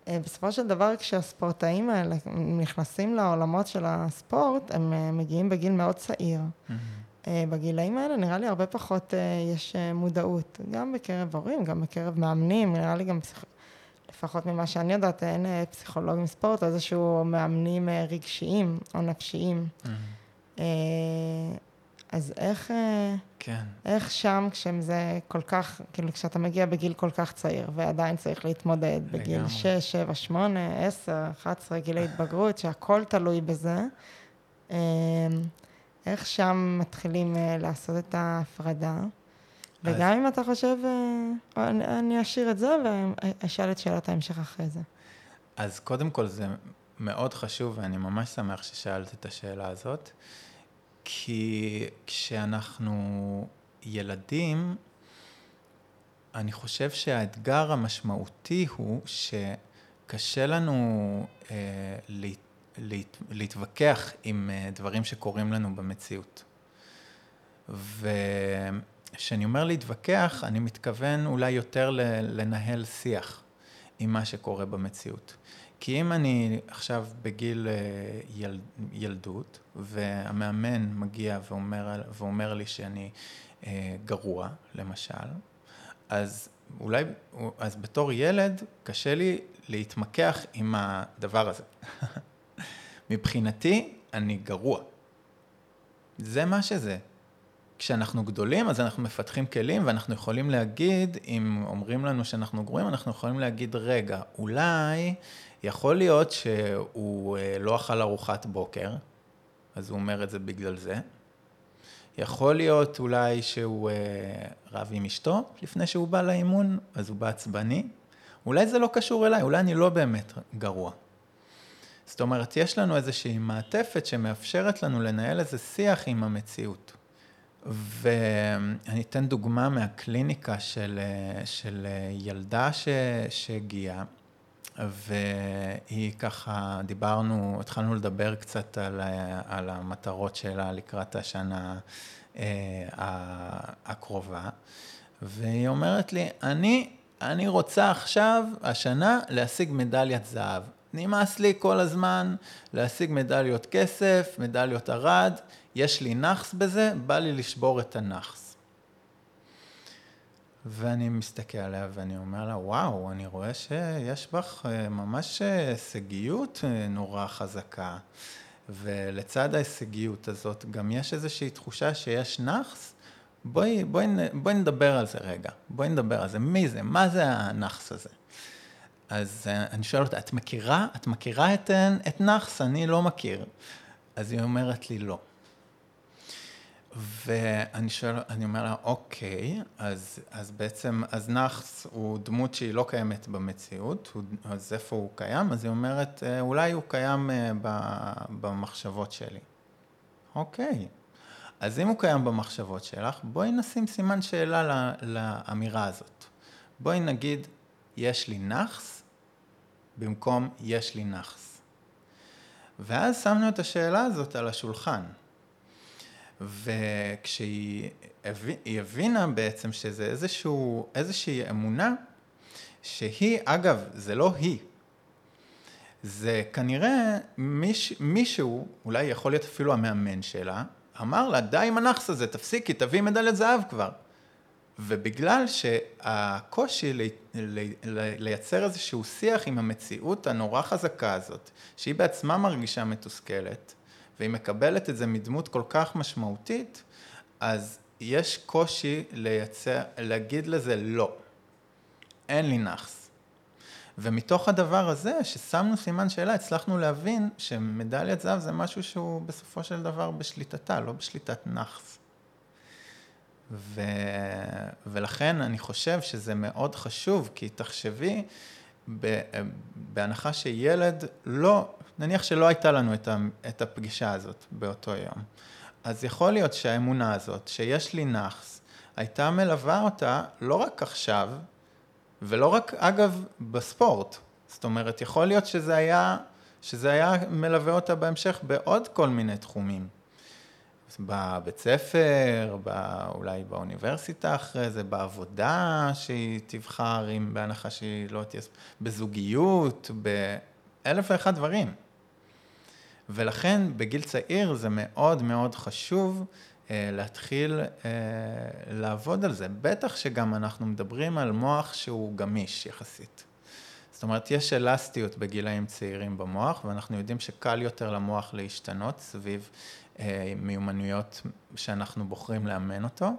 אה, בסופו של דבר, כשהספורטאים האלה נכנסים לעולמות של הספורט, הם מגיעים בגיל מאוד צעיר. Mm-hmm. בגילאים האלה נראה לי הרבה פחות יש מודעות, גם בקרב הורים, גם בקרב מאמנים, נראה לי גם פסיכ... לפחות ממה שאני יודעת, אין אה, פסיכולוגים ספורט, או איזשהו מאמנים אה, רגשיים או נפשיים. Mm-hmm. אז איך, כן. איך שם, כשזה כל כך, כאילו, כשאתה מגיע בגיל כל כך צעיר, ועדיין צריך להתמודד בגיל 6, 7, 8, 10, 11, גילי התבגרות, שהכל תלוי בזה, איך שם מתחילים לעשות את ההפרדה? וגם אם אתה חושב, אה, אני אשאיר את זה ואשאל את שאלת ההמשך אחרי זה. אז קודם כל זה מאוד חשוב, ואני ממש שמח ששאלת את השאלה הזאת, כי כשאנחנו ילדים, אני חושב שהאתגר המשמעותי הוא שקשה לנו אה, להת, להת, להתווכח עם אה, דברים שקורים לנו במציאות. ו... כשאני אומר להתווכח, אני מתכוון אולי יותר לנהל שיח עם מה שקורה במציאות. כי אם אני עכשיו בגיל אה, יל, ילדות, והמאמן מגיע ואומר, ואומר לי שאני אה, גרוע, למשל, אז אולי, אז בתור ילד, קשה לי להתמקח עם הדבר הזה. מבחינתי, אני גרוע. זה מה שזה. כשאנחנו גדולים, אז אנחנו מפתחים כלים, ואנחנו יכולים להגיד, אם אומרים לנו שאנחנו גרועים, אנחנו יכולים להגיד, רגע, אולי יכול להיות שהוא אה, לא אכל ארוחת בוקר, אז הוא אומר את זה בגלל זה. יכול להיות אולי שהוא אה, רב עם אשתו לפני שהוא בא לאימון, אז הוא בעצבני. אולי זה לא קשור אליי, אולי אני לא באמת גרוע. זאת אומרת, יש לנו איזושהי מעטפת שמאפשרת לנו לנהל איזה שיח עם המציאות. ואני אתן דוגמה מהקליניקה של, של ילדה ש, שהגיעה, והיא ככה, דיברנו, התחלנו לדבר קצת על, על המטרות שלה לקראת השנה אה, הקרובה, והיא אומרת לי, אני, אני רוצה עכשיו, השנה, להשיג מדליית זהב. נמאס לי כל הזמן להשיג מדליות כסף, מדליות ארד, יש לי נאחס בזה, בא לי לשבור את הנאחס. ואני מסתכל עליה ואני אומר לה, וואו, אני רואה שיש בך אה, ממש אה, הישגיות אה, נורא חזקה. ולצד ההישגיות הזאת גם יש איזושהי תחושה שיש נאחס. בואי, בואי, בואי נדבר על זה רגע, בואי נדבר על זה. מי זה? מה זה הנאחס הזה? אז אני שואל אותה, את מכירה? את מכירה את, את נאחס? אני לא מכיר. אז היא אומרת לי, לא. ואני שואל, אני אומר לה, אוקיי, אז, אז בעצם, אז נאחס הוא דמות שהיא לא קיימת במציאות, הוא, אז איפה הוא קיים? אז היא אומרת, אה, אולי הוא קיים אה, במחשבות שלי. אוקיי, אז אם הוא קיים במחשבות שלך, בואי נשים סימן שאלה לאמירה הזאת. בואי נגיד, יש לי נאחס, במקום יש לי נאחס. ואז שמנו את השאלה הזאת על השולחן. וכשהיא הבינה בעצם שזה איזשהו, איזושהי אמונה, שהיא, אגב, זה לא היא, זה כנראה מיש, מישהו, אולי יכול להיות אפילו המאמן שלה, אמר לה, די עם הנאחס הזה, תפסיקי, תביאי מדליית זהב כבר. ובגלל שהקושי לי, לי, לייצר איזשהו שיח עם המציאות הנורא חזקה הזאת, שהיא בעצמה מרגישה מתוסכלת, והיא מקבלת את זה מדמות כל כך משמעותית, אז יש קושי לייצר, להגיד לזה לא. אין לי נאחס. ומתוך הדבר הזה, ששמנו סימן שאלה, הצלחנו להבין שמדליית זהב זה משהו שהוא בסופו של דבר בשליטתה, לא בשליטת נאחס. ו... ולכן אני חושב שזה מאוד חשוב, כי תחשבי, ב... בהנחה שילד לא, נניח שלא הייתה לנו את, ה... את הפגישה הזאת באותו יום, אז יכול להיות שהאמונה הזאת, שיש לי נאחס, הייתה מלווה אותה לא רק עכשיו, ולא רק, אגב, בספורט. זאת אומרת, יכול להיות שזה היה, שזה היה מלווה אותה בהמשך בעוד כל מיני תחומים. בבית ספר, בא, אולי באוניברסיטה אחרי זה, בעבודה שהיא תבחר, אם בהנחה שהיא לא תהיה, בזוגיות, באלף ואחד דברים. ולכן בגיל צעיר זה מאוד מאוד חשוב אה, להתחיל אה, לעבוד על זה. בטח שגם אנחנו מדברים על מוח שהוא גמיש יחסית. זאת אומרת, יש אלסטיות בגילאים צעירים במוח, ואנחנו יודעים שקל יותר למוח להשתנות סביב אה, מיומנויות שאנחנו בוחרים לאמן אותו,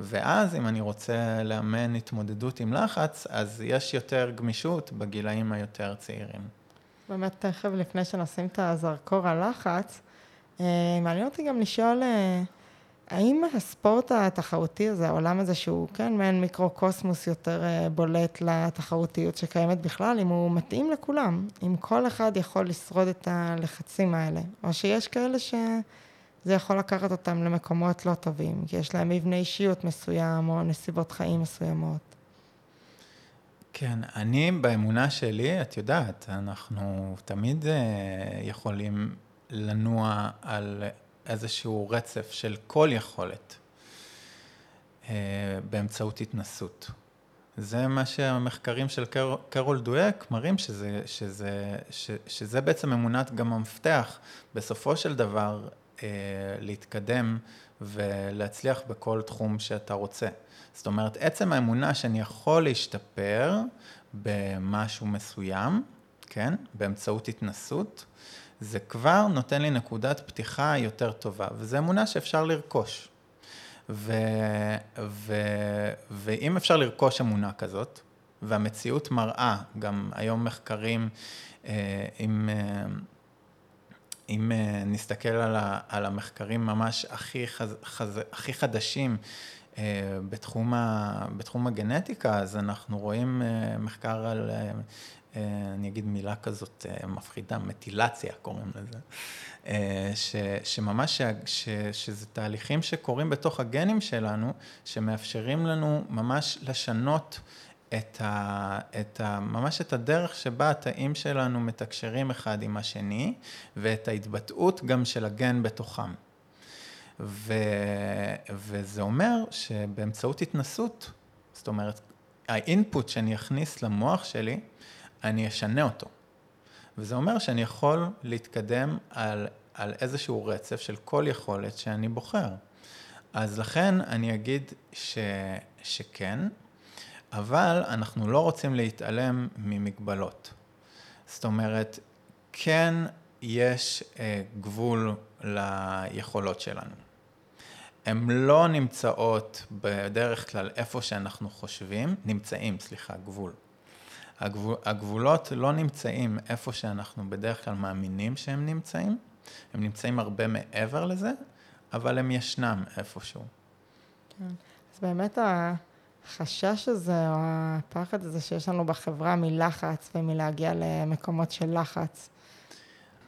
ואז אם אני רוצה לאמן התמודדות עם לחץ, אז יש יותר גמישות בגילאים היותר צעירים. באמת, תכף לפני שנשים את הזרקור על לחץ, מעניין אותי גם לשאול... האם הספורט התחרותי הזה, העולם הזה שהוא כן מעין מיקרו-קוסמוס יותר אה, בולט לתחרותיות שקיימת בכלל, אם הוא מתאים לכולם, אם כל אחד יכול לשרוד את הלחצים האלה, או שיש כאלה שזה יכול לקחת אותם למקומות לא טובים, כי יש להם מבנה אישיות מסוים או נסיבות חיים מסוימות. כן, אני באמונה שלי, את יודעת, אנחנו תמיד אה, יכולים לנוע על איזשהו רצף של כל יכולת אה, באמצעות התנסות. זה מה שהמחקרים של קר, קרול דואק מראים שזה, שזה, ש, שזה בעצם אמונת גם המפתח בסופו של דבר אה, להתקדם ולהצליח בכל תחום שאתה רוצה. זאת אומרת, עצם האמונה שאני יכול להשתפר במשהו מסוים, כן, באמצעות התנסות, זה כבר נותן לי נקודת פתיחה יותר טובה, וזו אמונה שאפשר לרכוש. ו, ו, ואם אפשר לרכוש אמונה כזאת, והמציאות מראה, גם היום מחקרים, אה, אם, אה, אם אה, נסתכל על, ה, על המחקרים ממש הכי, חז, חז, הכי חדשים בתחום, ה, בתחום הגנטיקה, אז אנחנו רואים מחקר על אה, אני אגיד מילה כזאת אה, מפחידה, מטילציה קוראים לזה, אה, ש, שממש, ש, שזה תהליכים שקורים בתוך הגנים שלנו, שמאפשרים לנו ממש לשנות את ה, את ה, ממש את הדרך שבה התאים שלנו מתקשרים אחד עם השני, ואת ההתבטאות גם של הגן בתוכם. ו, וזה אומר שבאמצעות התנסות, זאת אומרת, האינפוט שאני אכניס למוח שלי, אני אשנה אותו. וזה אומר שאני יכול להתקדם על, על איזשהו רצף של כל יכולת שאני בוחר. אז לכן אני אגיד ש, שכן, אבל אנחנו לא רוצים להתעלם ממגבלות. זאת אומרת, כן יש אה, גבול ליכולות שלנו. הן לא נמצאות בדרך כלל איפה שאנחנו חושבים, נמצאים, סליחה, גבול. הגבול, הגבולות לא נמצאים איפה שאנחנו בדרך כלל מאמינים שהם נמצאים, הם נמצאים הרבה מעבר לזה, אבל הם ישנם איפשהו. כן. אז באמת החשש הזה, או הפחד הזה שיש לנו בחברה מלחץ ומלהגיע למקומות של לחץ.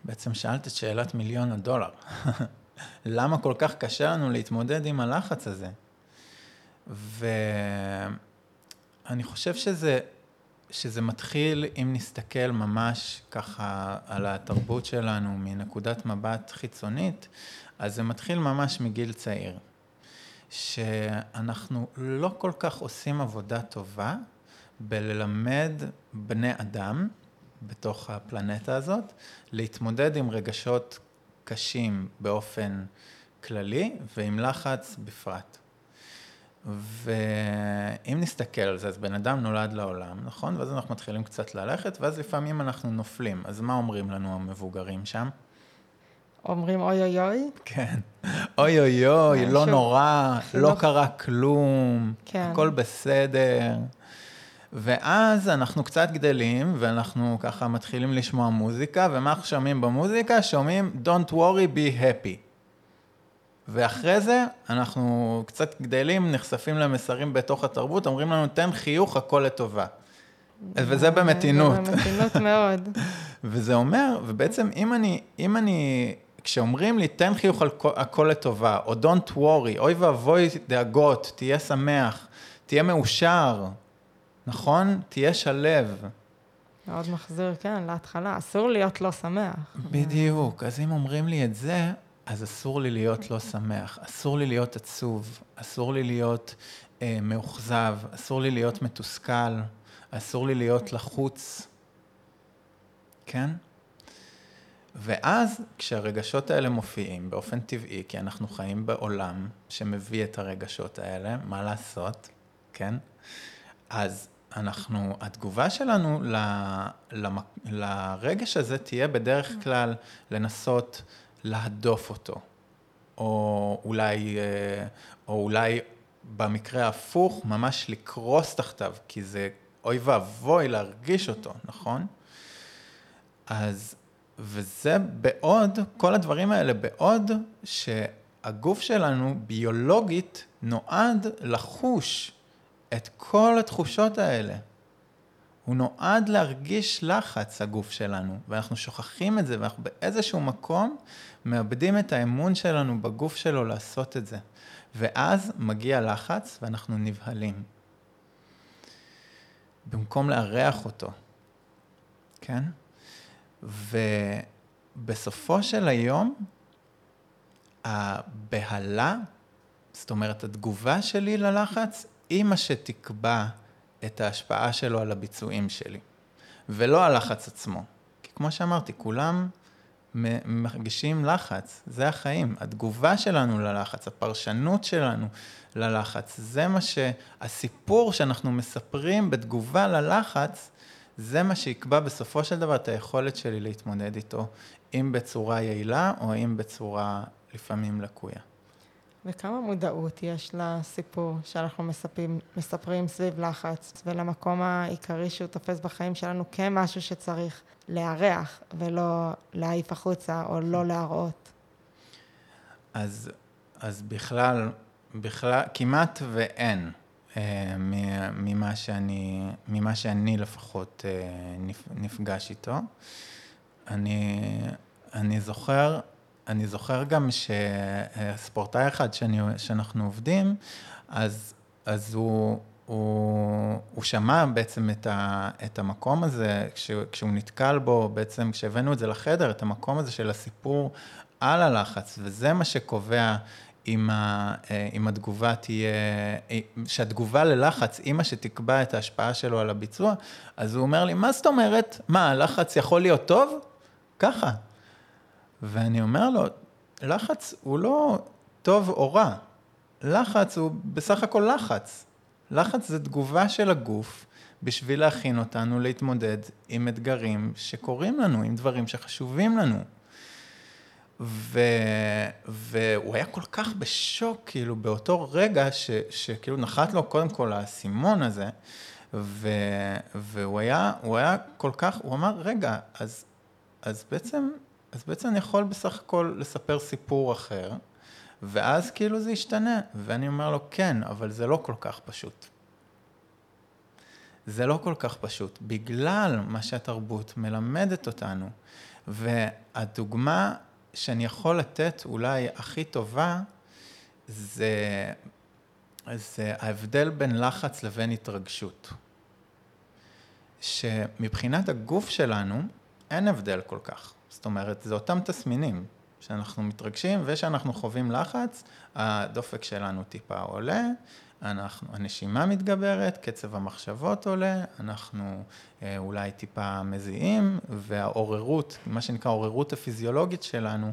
בעצם שאלת את שאלת מיליון הדולר. למה כל כך קשה לנו להתמודד עם הלחץ הזה? ואני חושב שזה שזה מתחיל, אם נסתכל ממש ככה על התרבות שלנו מנקודת מבט חיצונית, אז זה מתחיל ממש מגיל צעיר. שאנחנו לא כל כך עושים עבודה טובה בללמד בני אדם, בתוך הפלנטה הזאת, להתמודד עם רגשות קשים באופן כללי ועם לחץ בפרט. ואם נסתכל על זה, אז בן אדם נולד לעולם, נכון? ואז אנחנו מתחילים קצת ללכת, ואז לפעמים אנחנו נופלים. אז מה אומרים לנו המבוגרים שם? אומרים אוי אוי אוי? כן. אוי אוי אוי, לא נורא, לא קרה כלום, כן. הכל בסדר. ואז אנחנו קצת גדלים, ואנחנו ככה מתחילים לשמוע מוזיקה, ומה אנחנו שומעים במוזיקה? שומעים Don't worry, be happy. ואחרי זה, אנחנו קצת גדלים, נחשפים למסרים בתוך התרבות, אומרים לנו, תן חיוך, הכל לטובה. וזה במתינות. זה במתינות מאוד. וזה אומר, ובעצם אם אני, אם אני, כשאומרים לי, תן חיוך, הכל לטובה, או don't worry, אוי ואבוי דאגות, תהיה שמח, תהיה מאושר, נכון? תהיה שלב. מאוד מחזיר, כן, להתחלה. אסור להיות לא שמח. בדיוק. אז אם אומרים לי את זה, אז אסור לי להיות לא שמח, אסור לי להיות עצוב, אסור לי להיות אה, מאוכזב, אסור לי להיות מתוסכל, אסור לי להיות לחוץ, כן? ואז כשהרגשות האלה מופיעים באופן טבעי, כי אנחנו חיים בעולם שמביא את הרגשות האלה, מה לעשות, כן? אז אנחנו, התגובה שלנו ל, למ, לרגש הזה תהיה בדרך כלל לנסות להדוף אותו, או אולי, אה, או אולי במקרה ההפוך, ממש לקרוס תחתיו, כי זה אוי ואבוי להרגיש אותו, נכון? אז, וזה בעוד, כל הדברים האלה בעוד שהגוף שלנו ביולוגית נועד לחוש את כל התחושות האלה. הוא נועד להרגיש לחץ, הגוף שלנו, ואנחנו שוכחים את זה, ואנחנו באיזשהו מקום מאבדים את האמון שלנו בגוף שלו לעשות את זה. ואז מגיע לחץ ואנחנו נבהלים. במקום לארח אותו, כן? ובסופו של היום, הבהלה, זאת אומרת, התגובה שלי ללחץ, היא מה שתקבע את ההשפעה שלו על הביצועים שלי, ולא הלחץ עצמו. כי כמו שאמרתי, כולם מרגישים לחץ, זה החיים. התגובה שלנו ללחץ, הפרשנות שלנו ללחץ, זה מה שהסיפור שאנחנו מספרים בתגובה ללחץ, זה מה שיקבע בסופו של דבר את היכולת שלי להתמודד איתו, אם בצורה יעילה או אם בצורה לפעמים לקויה. וכמה מודעות יש לסיפור שאנחנו מספרים, מספרים סביב לחץ, ולמקום העיקרי שהוא תופס בחיים שלנו כמשהו שצריך לארח ולא להעיף החוצה או לא להראות? אז, אז בכלל, בכלל, כמעט ואין ממה, שאני, ממה שאני לפחות אה, נפגש איתו. אני, אני זוכר אני זוכר גם שספורטאי אחד שאני, שאנחנו עובדים, אז, אז הוא, הוא, הוא שמע בעצם את, ה, את המקום הזה, כש, כשהוא נתקל בו, בעצם כשהבאנו את זה לחדר, את המקום הזה של הסיפור על הלחץ, וזה מה שקובע אם, ה, אם התגובה תהיה, שהתגובה ללחץ היא מה שתקבע את ההשפעה שלו על הביצוע, אז הוא אומר לי, מה זאת אומרת? מה, הלחץ יכול להיות טוב? ככה. ואני אומר לו, לחץ הוא לא טוב או רע, לחץ הוא בסך הכל לחץ. לחץ זה תגובה של הגוף בשביל להכין אותנו להתמודד עם אתגרים שקורים לנו, עם דברים שחשובים לנו. ו... והוא היה כל כך בשוק, כאילו, באותו רגע, ש... שכאילו נחת לו קודם כל האסימון הזה, ו... והוא היה, הוא היה כל כך, הוא אמר, רגע, אז, אז בעצם אז בעצם אני יכול בסך הכל לספר סיפור אחר, ואז כאילו זה ישתנה. ואני אומר לו, כן, אבל זה לא כל כך פשוט. זה לא כל כך פשוט, בגלל מה שהתרבות מלמדת אותנו. והדוגמה שאני יכול לתת אולי הכי טובה, זה, זה ההבדל בין לחץ לבין התרגשות. שמבחינת הגוף שלנו, אין הבדל כל כך. זאת אומרת, זה אותם תסמינים, שאנחנו מתרגשים ושאנחנו חווים לחץ, הדופק שלנו טיפה עולה, אנחנו, הנשימה מתגברת, קצב המחשבות עולה, אנחנו אה, אולי טיפה מזיעים, והעוררות, מה שנקרא העוררות הפיזיולוגית שלנו,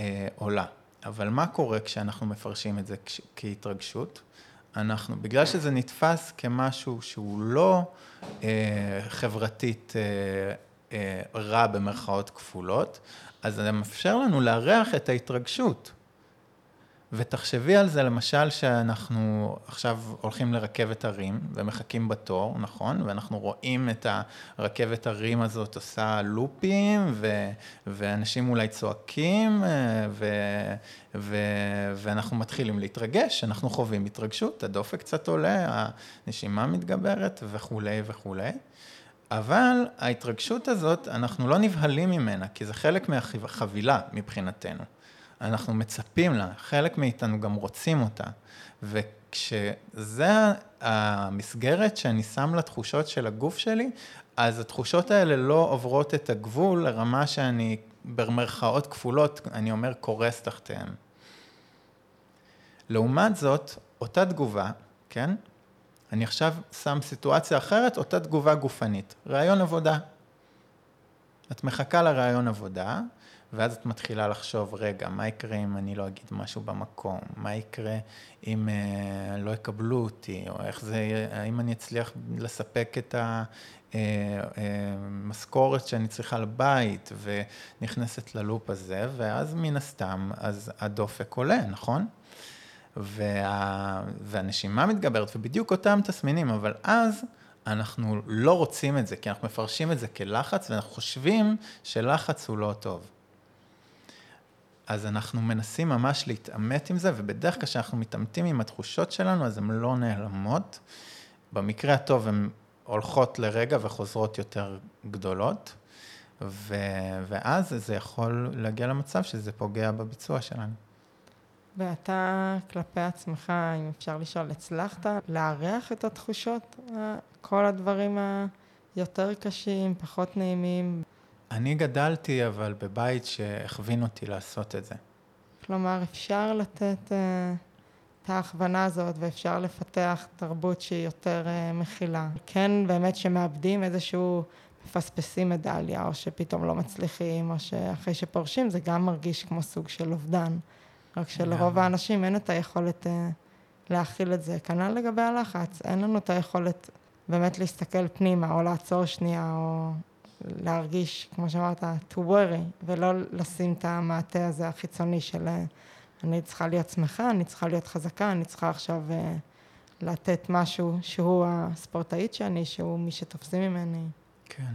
אה, עולה. אבל מה קורה כשאנחנו מפרשים את זה כ- כהתרגשות? אנחנו, בגלל שזה נתפס כמשהו שהוא לא אה, חברתית אה, אה, רע במרכאות כפולות, אז זה מאפשר לנו לארח את ההתרגשות. ותחשבי על זה למשל שאנחנו עכשיו הולכים לרכבת הרים ומחכים בתור, נכון? ואנחנו רואים את הרכבת הרים הזאת עושה לופים ו- ואנשים אולי צועקים אה, ו- ו- ואנחנו מתחילים להתרגש, אנחנו חווים התרגשות, הדופק קצת עולה, הנשימה מתגברת וכולי וכולי. אבל ההתרגשות הזאת, אנחנו לא נבהלים ממנה, כי זה חלק מהחבילה מבחינתנו. אנחנו מצפים לה, חלק מאיתנו גם רוצים אותה. וכשזה המסגרת שאני שם לתחושות של הגוף שלי, אז התחושות האלה לא עוברות את הגבול לרמה שאני, במרכאות כפולות, אני אומר, קורס תחתיהם. לעומת זאת, אותה תגובה, כן? אני עכשיו שם סיטואציה אחרת, אותה תגובה גופנית. ראיון עבודה. את מחכה לראיון עבודה, ואז את מתחילה לחשוב, רגע, מה יקרה אם אני לא אגיד משהו במקום? מה יקרה אם אה, לא יקבלו אותי? או איך זה, האם אני אצליח לספק את המשכורת אה, אה, שאני צריכה לבית, ונכנסת ללופ הזה, ואז מן הסתם, אז הדופק עולה, נכון? וה, והנשימה מתגברת, ובדיוק אותם תסמינים, אבל אז אנחנו לא רוצים את זה, כי אנחנו מפרשים את זה כלחץ, ואנחנו חושבים שלחץ הוא לא טוב. אז אנחנו מנסים ממש להתעמת עם זה, ובדרך כלל כשאנחנו מתעמתים עם התחושות שלנו, אז הן לא נעלמות. במקרה הטוב הן הולכות לרגע וחוזרות יותר גדולות, ו... ואז זה יכול להגיע למצב שזה פוגע בביצוע שלנו. ואתה כלפי עצמך, אם אפשר לשאול, הצלחת לארח את התחושות, כל הדברים היותר קשים, פחות נעימים? אני גדלתי אבל בבית שהכווין אותי לעשות את זה. כלומר, אפשר לתת uh, את ההכוונה הזאת ואפשר לפתח תרבות שהיא יותר uh, מכילה. כן, באמת שמאבדים איזשהו, מפספסים מדליה, או שפתאום לא מצליחים, או שאחרי שפורשים זה גם מרגיש כמו סוג של אובדן. רק שלרוב האנשים אין את היכולת uh, להכיל את זה. כנ"ל לגבי הלחץ, אין לנו את היכולת באמת להסתכל פנימה, או לעצור שנייה, או להרגיש, כמו שאמרת, to worry, ולא לשים את המעטה הזה החיצוני של אני צריכה להיות שמחה, אני צריכה להיות חזקה, אני צריכה עכשיו uh, לתת משהו שהוא הספורטאית שאני, שהוא מי שתופסים ממני. כן.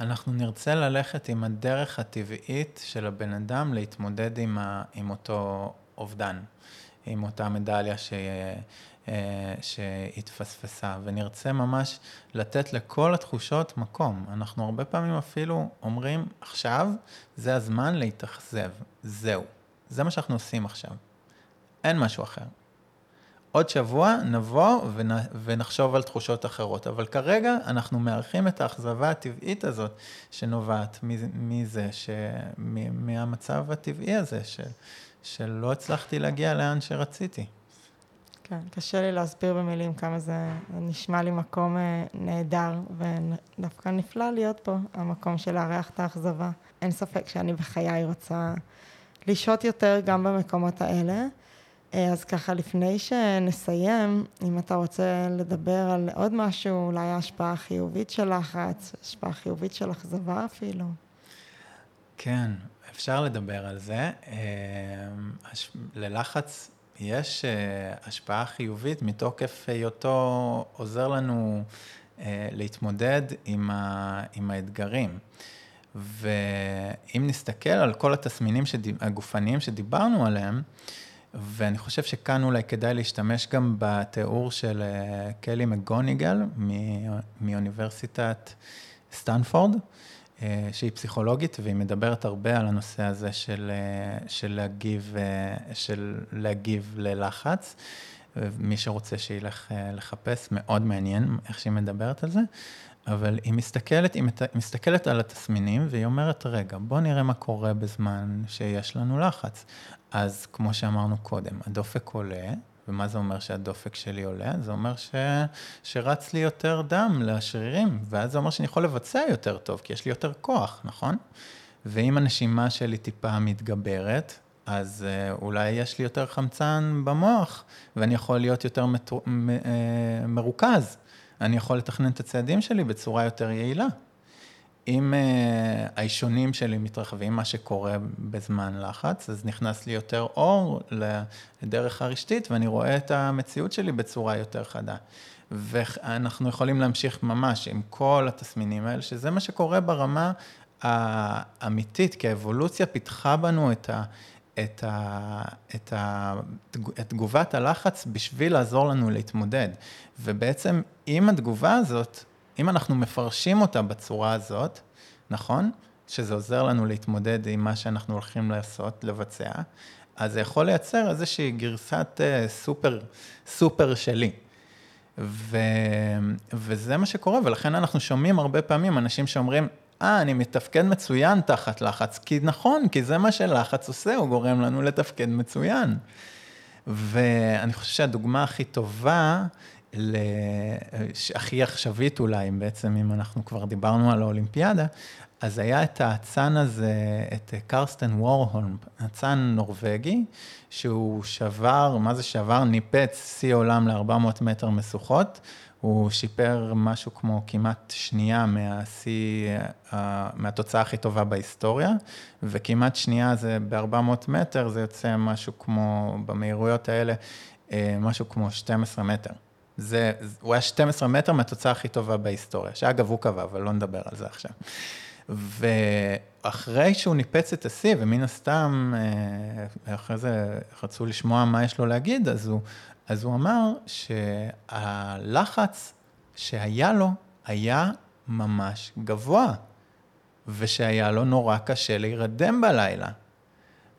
אנחנו נרצה ללכת עם הדרך הטבעית של הבן אדם להתמודד עם, ה, עם אותו אובדן, עם אותה מדליה ש... אה, שהתפספסה, ונרצה ממש לתת לכל התחושות מקום. אנחנו הרבה פעמים אפילו אומרים, עכשיו זה הזמן להתאכזב, זהו. זה מה שאנחנו עושים עכשיו. אין משהו אחר. עוד שבוע נבוא ונחשוב על תחושות אחרות, אבל כרגע אנחנו מארחים את האכזבה הטבעית הזאת שנובעת מזה, ש... מהמצב הטבעי הזה, ש... שלא הצלחתי להגיע לאן שרציתי. כן, קשה לי להסביר במילים כמה זה נשמע לי מקום אה, נהדר, ודווקא נפלא להיות פה, המקום של לארח את האכזבה. אין ספק שאני בחיי רוצה לשהות יותר גם במקומות האלה. אה, אז ככה, לפני שנסיים, אם אתה רוצה לדבר על עוד משהו, אולי ההשפעה החיובית של לחץ, השפעה חיובית של אכזבה אפילו. כן, אפשר לדבר על זה. אה, ללחץ יש uh, השפעה חיובית מתוקף היותו עוזר לנו uh, להתמודד עם, ה, עם האתגרים. ואם נסתכל על כל התסמינים שדיב, הגופניים שדיברנו עליהם, ואני חושב שכאן אולי כדאי להשתמש גם בתיאור של uh, קלי מגוניגל מאוניברסיטת סטנפורד, אה, שהיא פסיכולוגית והיא מדברת הרבה על הנושא הזה של, אה, של, להגיב, אה, של להגיב ללחץ. מי שרוצה שילך לחפש, מאוד מעניין איך שהיא מדברת על זה, אבל היא מסתכלת, היא מסתכלת על התסמינים והיא אומרת, רגע, בוא נראה מה קורה בזמן שיש לנו לחץ. אז כמו שאמרנו קודם, הדופק עולה ומה זה אומר שהדופק שלי עולה? זה אומר ש... שרץ לי יותר דם לשרירים, ואז זה אומר שאני יכול לבצע יותר טוב, כי יש לי יותר כוח, נכון? ואם הנשימה שלי טיפה מתגברת, אז אה, אולי יש לי יותר חמצן במוח, ואני יכול להיות יותר מטו... מ... אה, מרוכז. אני יכול לתכנן את הצעדים שלי בצורה יותר יעילה. אם uh, האישונים שלי מתרחבים, מה שקורה בזמן לחץ, אז נכנס לי יותר אור לדרך הרשתית, ואני רואה את המציאות שלי בצורה יותר חדה. ואנחנו יכולים להמשיך ממש עם כל התסמינים האלה, שזה מה שקורה ברמה האמיתית, כי האבולוציה פיתחה בנו את ה... את, ה, את, ה, את תגובת הלחץ בשביל לעזור לנו להתמודד. ובעצם עם התגובה הזאת, אם אנחנו מפרשים אותה בצורה הזאת, נכון? שזה עוזר לנו להתמודד עם מה שאנחנו הולכים לעשות, לבצע, אז זה יכול לייצר איזושהי גרסת uh, סופר, סופר שלי. ו, וזה מה שקורה, ולכן אנחנו שומעים הרבה פעמים אנשים שאומרים, אה, אני מתפקד מצוין תחת לחץ, כי נכון, כי זה מה שלחץ עושה, הוא גורם לנו לתפקד מצוין. ואני חושב שהדוגמה הכי טובה הכי עכשווית אולי, בעצם אם אנחנו כבר דיברנו על האולימפיאדה, אז היה את האצן הזה, את קרסטן וורהולם, אצן נורבגי, שהוא שבר, מה זה שבר? ניפץ שיא עולם ל-400 מטר משוכות. הוא שיפר משהו כמו כמעט שנייה מהשיא, מהתוצאה הכי טובה בהיסטוריה, וכמעט שנייה זה ב-400 מטר, זה יוצא משהו כמו, במהירויות האלה, אה, משהו כמו 12 מטר. זה, הוא היה 12 מטר מהתוצאה הכי טובה בהיסטוריה, שאגב הוא קבע, אבל לא נדבר על זה עכשיו. ואחרי שהוא ניפץ את השיא, ומן הסתם, אה, אחרי זה רצו לשמוע מה יש לו להגיד, אז הוא, אז הוא אמר שהלחץ שהיה לו היה ממש גבוה, ושהיה לו נורא קשה להירדם בלילה.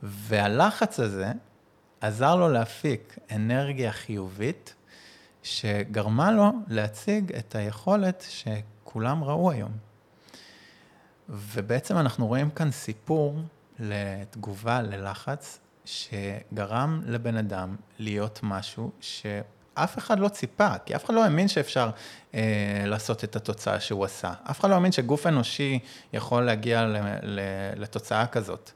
והלחץ הזה עזר לו להפיק אנרגיה חיובית, שגרמה לו להציג את היכולת שכולם ראו היום. ובעצם אנחנו רואים כאן סיפור לתגובה ללחץ, שגרם לבן אדם להיות משהו שאף אחד לא ציפה, כי אף אחד לא האמין שאפשר אה, לעשות את התוצאה שהוא עשה. אף אחד לא האמין שגוף אנושי יכול להגיע ל, ל, לתוצאה כזאת.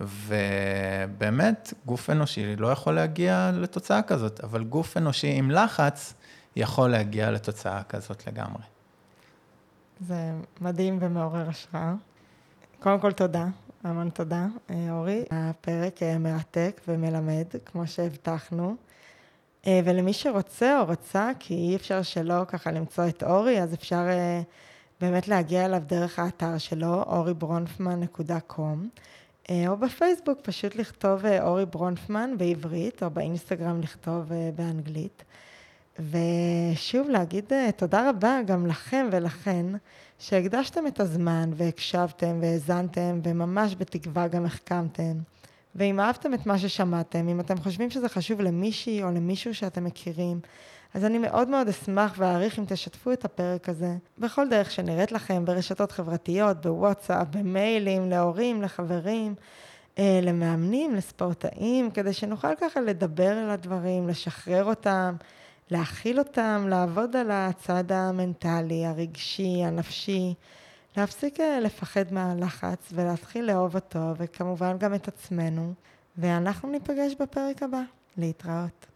ובאמת, גוף אנושי לא יכול להגיע לתוצאה כזאת, אבל גוף אנושי עם לחץ יכול להגיע לתוצאה כזאת לגמרי. זה מדהים ומעורר השראה. קודם כל, תודה, המון תודה, אה, אורי. הפרק אה, מרתק ומלמד, כמו שהבטחנו. אה, ולמי שרוצה או רוצה, כי אי אפשר שלא ככה למצוא את אורי, אז אפשר באמת להגיע אליו דרך האתר שלו, אוריברונפמן.com. אה, או בפייסבוק פשוט לכתוב אה, אורי ברונפמן בעברית, או באינסטגרם לכתוב אה, באנגלית. ושוב להגיד תודה רבה גם לכם ולכן, שהקדשתם את הזמן והקשבתם והאזנתם, וממש בתקווה גם החכמתם. ואם אהבתם את מה ששמעתם, אם אתם חושבים שזה חשוב למישהי או למישהו שאתם מכירים, אז אני מאוד מאוד אשמח ואעריך אם תשתפו את הפרק הזה בכל דרך שנראית לכם, ברשתות חברתיות, בוואטסאפ, במיילים, להורים, לחברים, אה, למאמנים, לספורטאים, כדי שנוכל ככה לדבר על הדברים, לשחרר אותם, להכיל אותם, לעבוד על הצד המנטלי, הרגשי, הנפשי, להפסיק אה, לפחד מהלחץ ולהתחיל לאהוב אותו, וכמובן גם את עצמנו. ואנחנו ניפגש בפרק הבא. להתראות.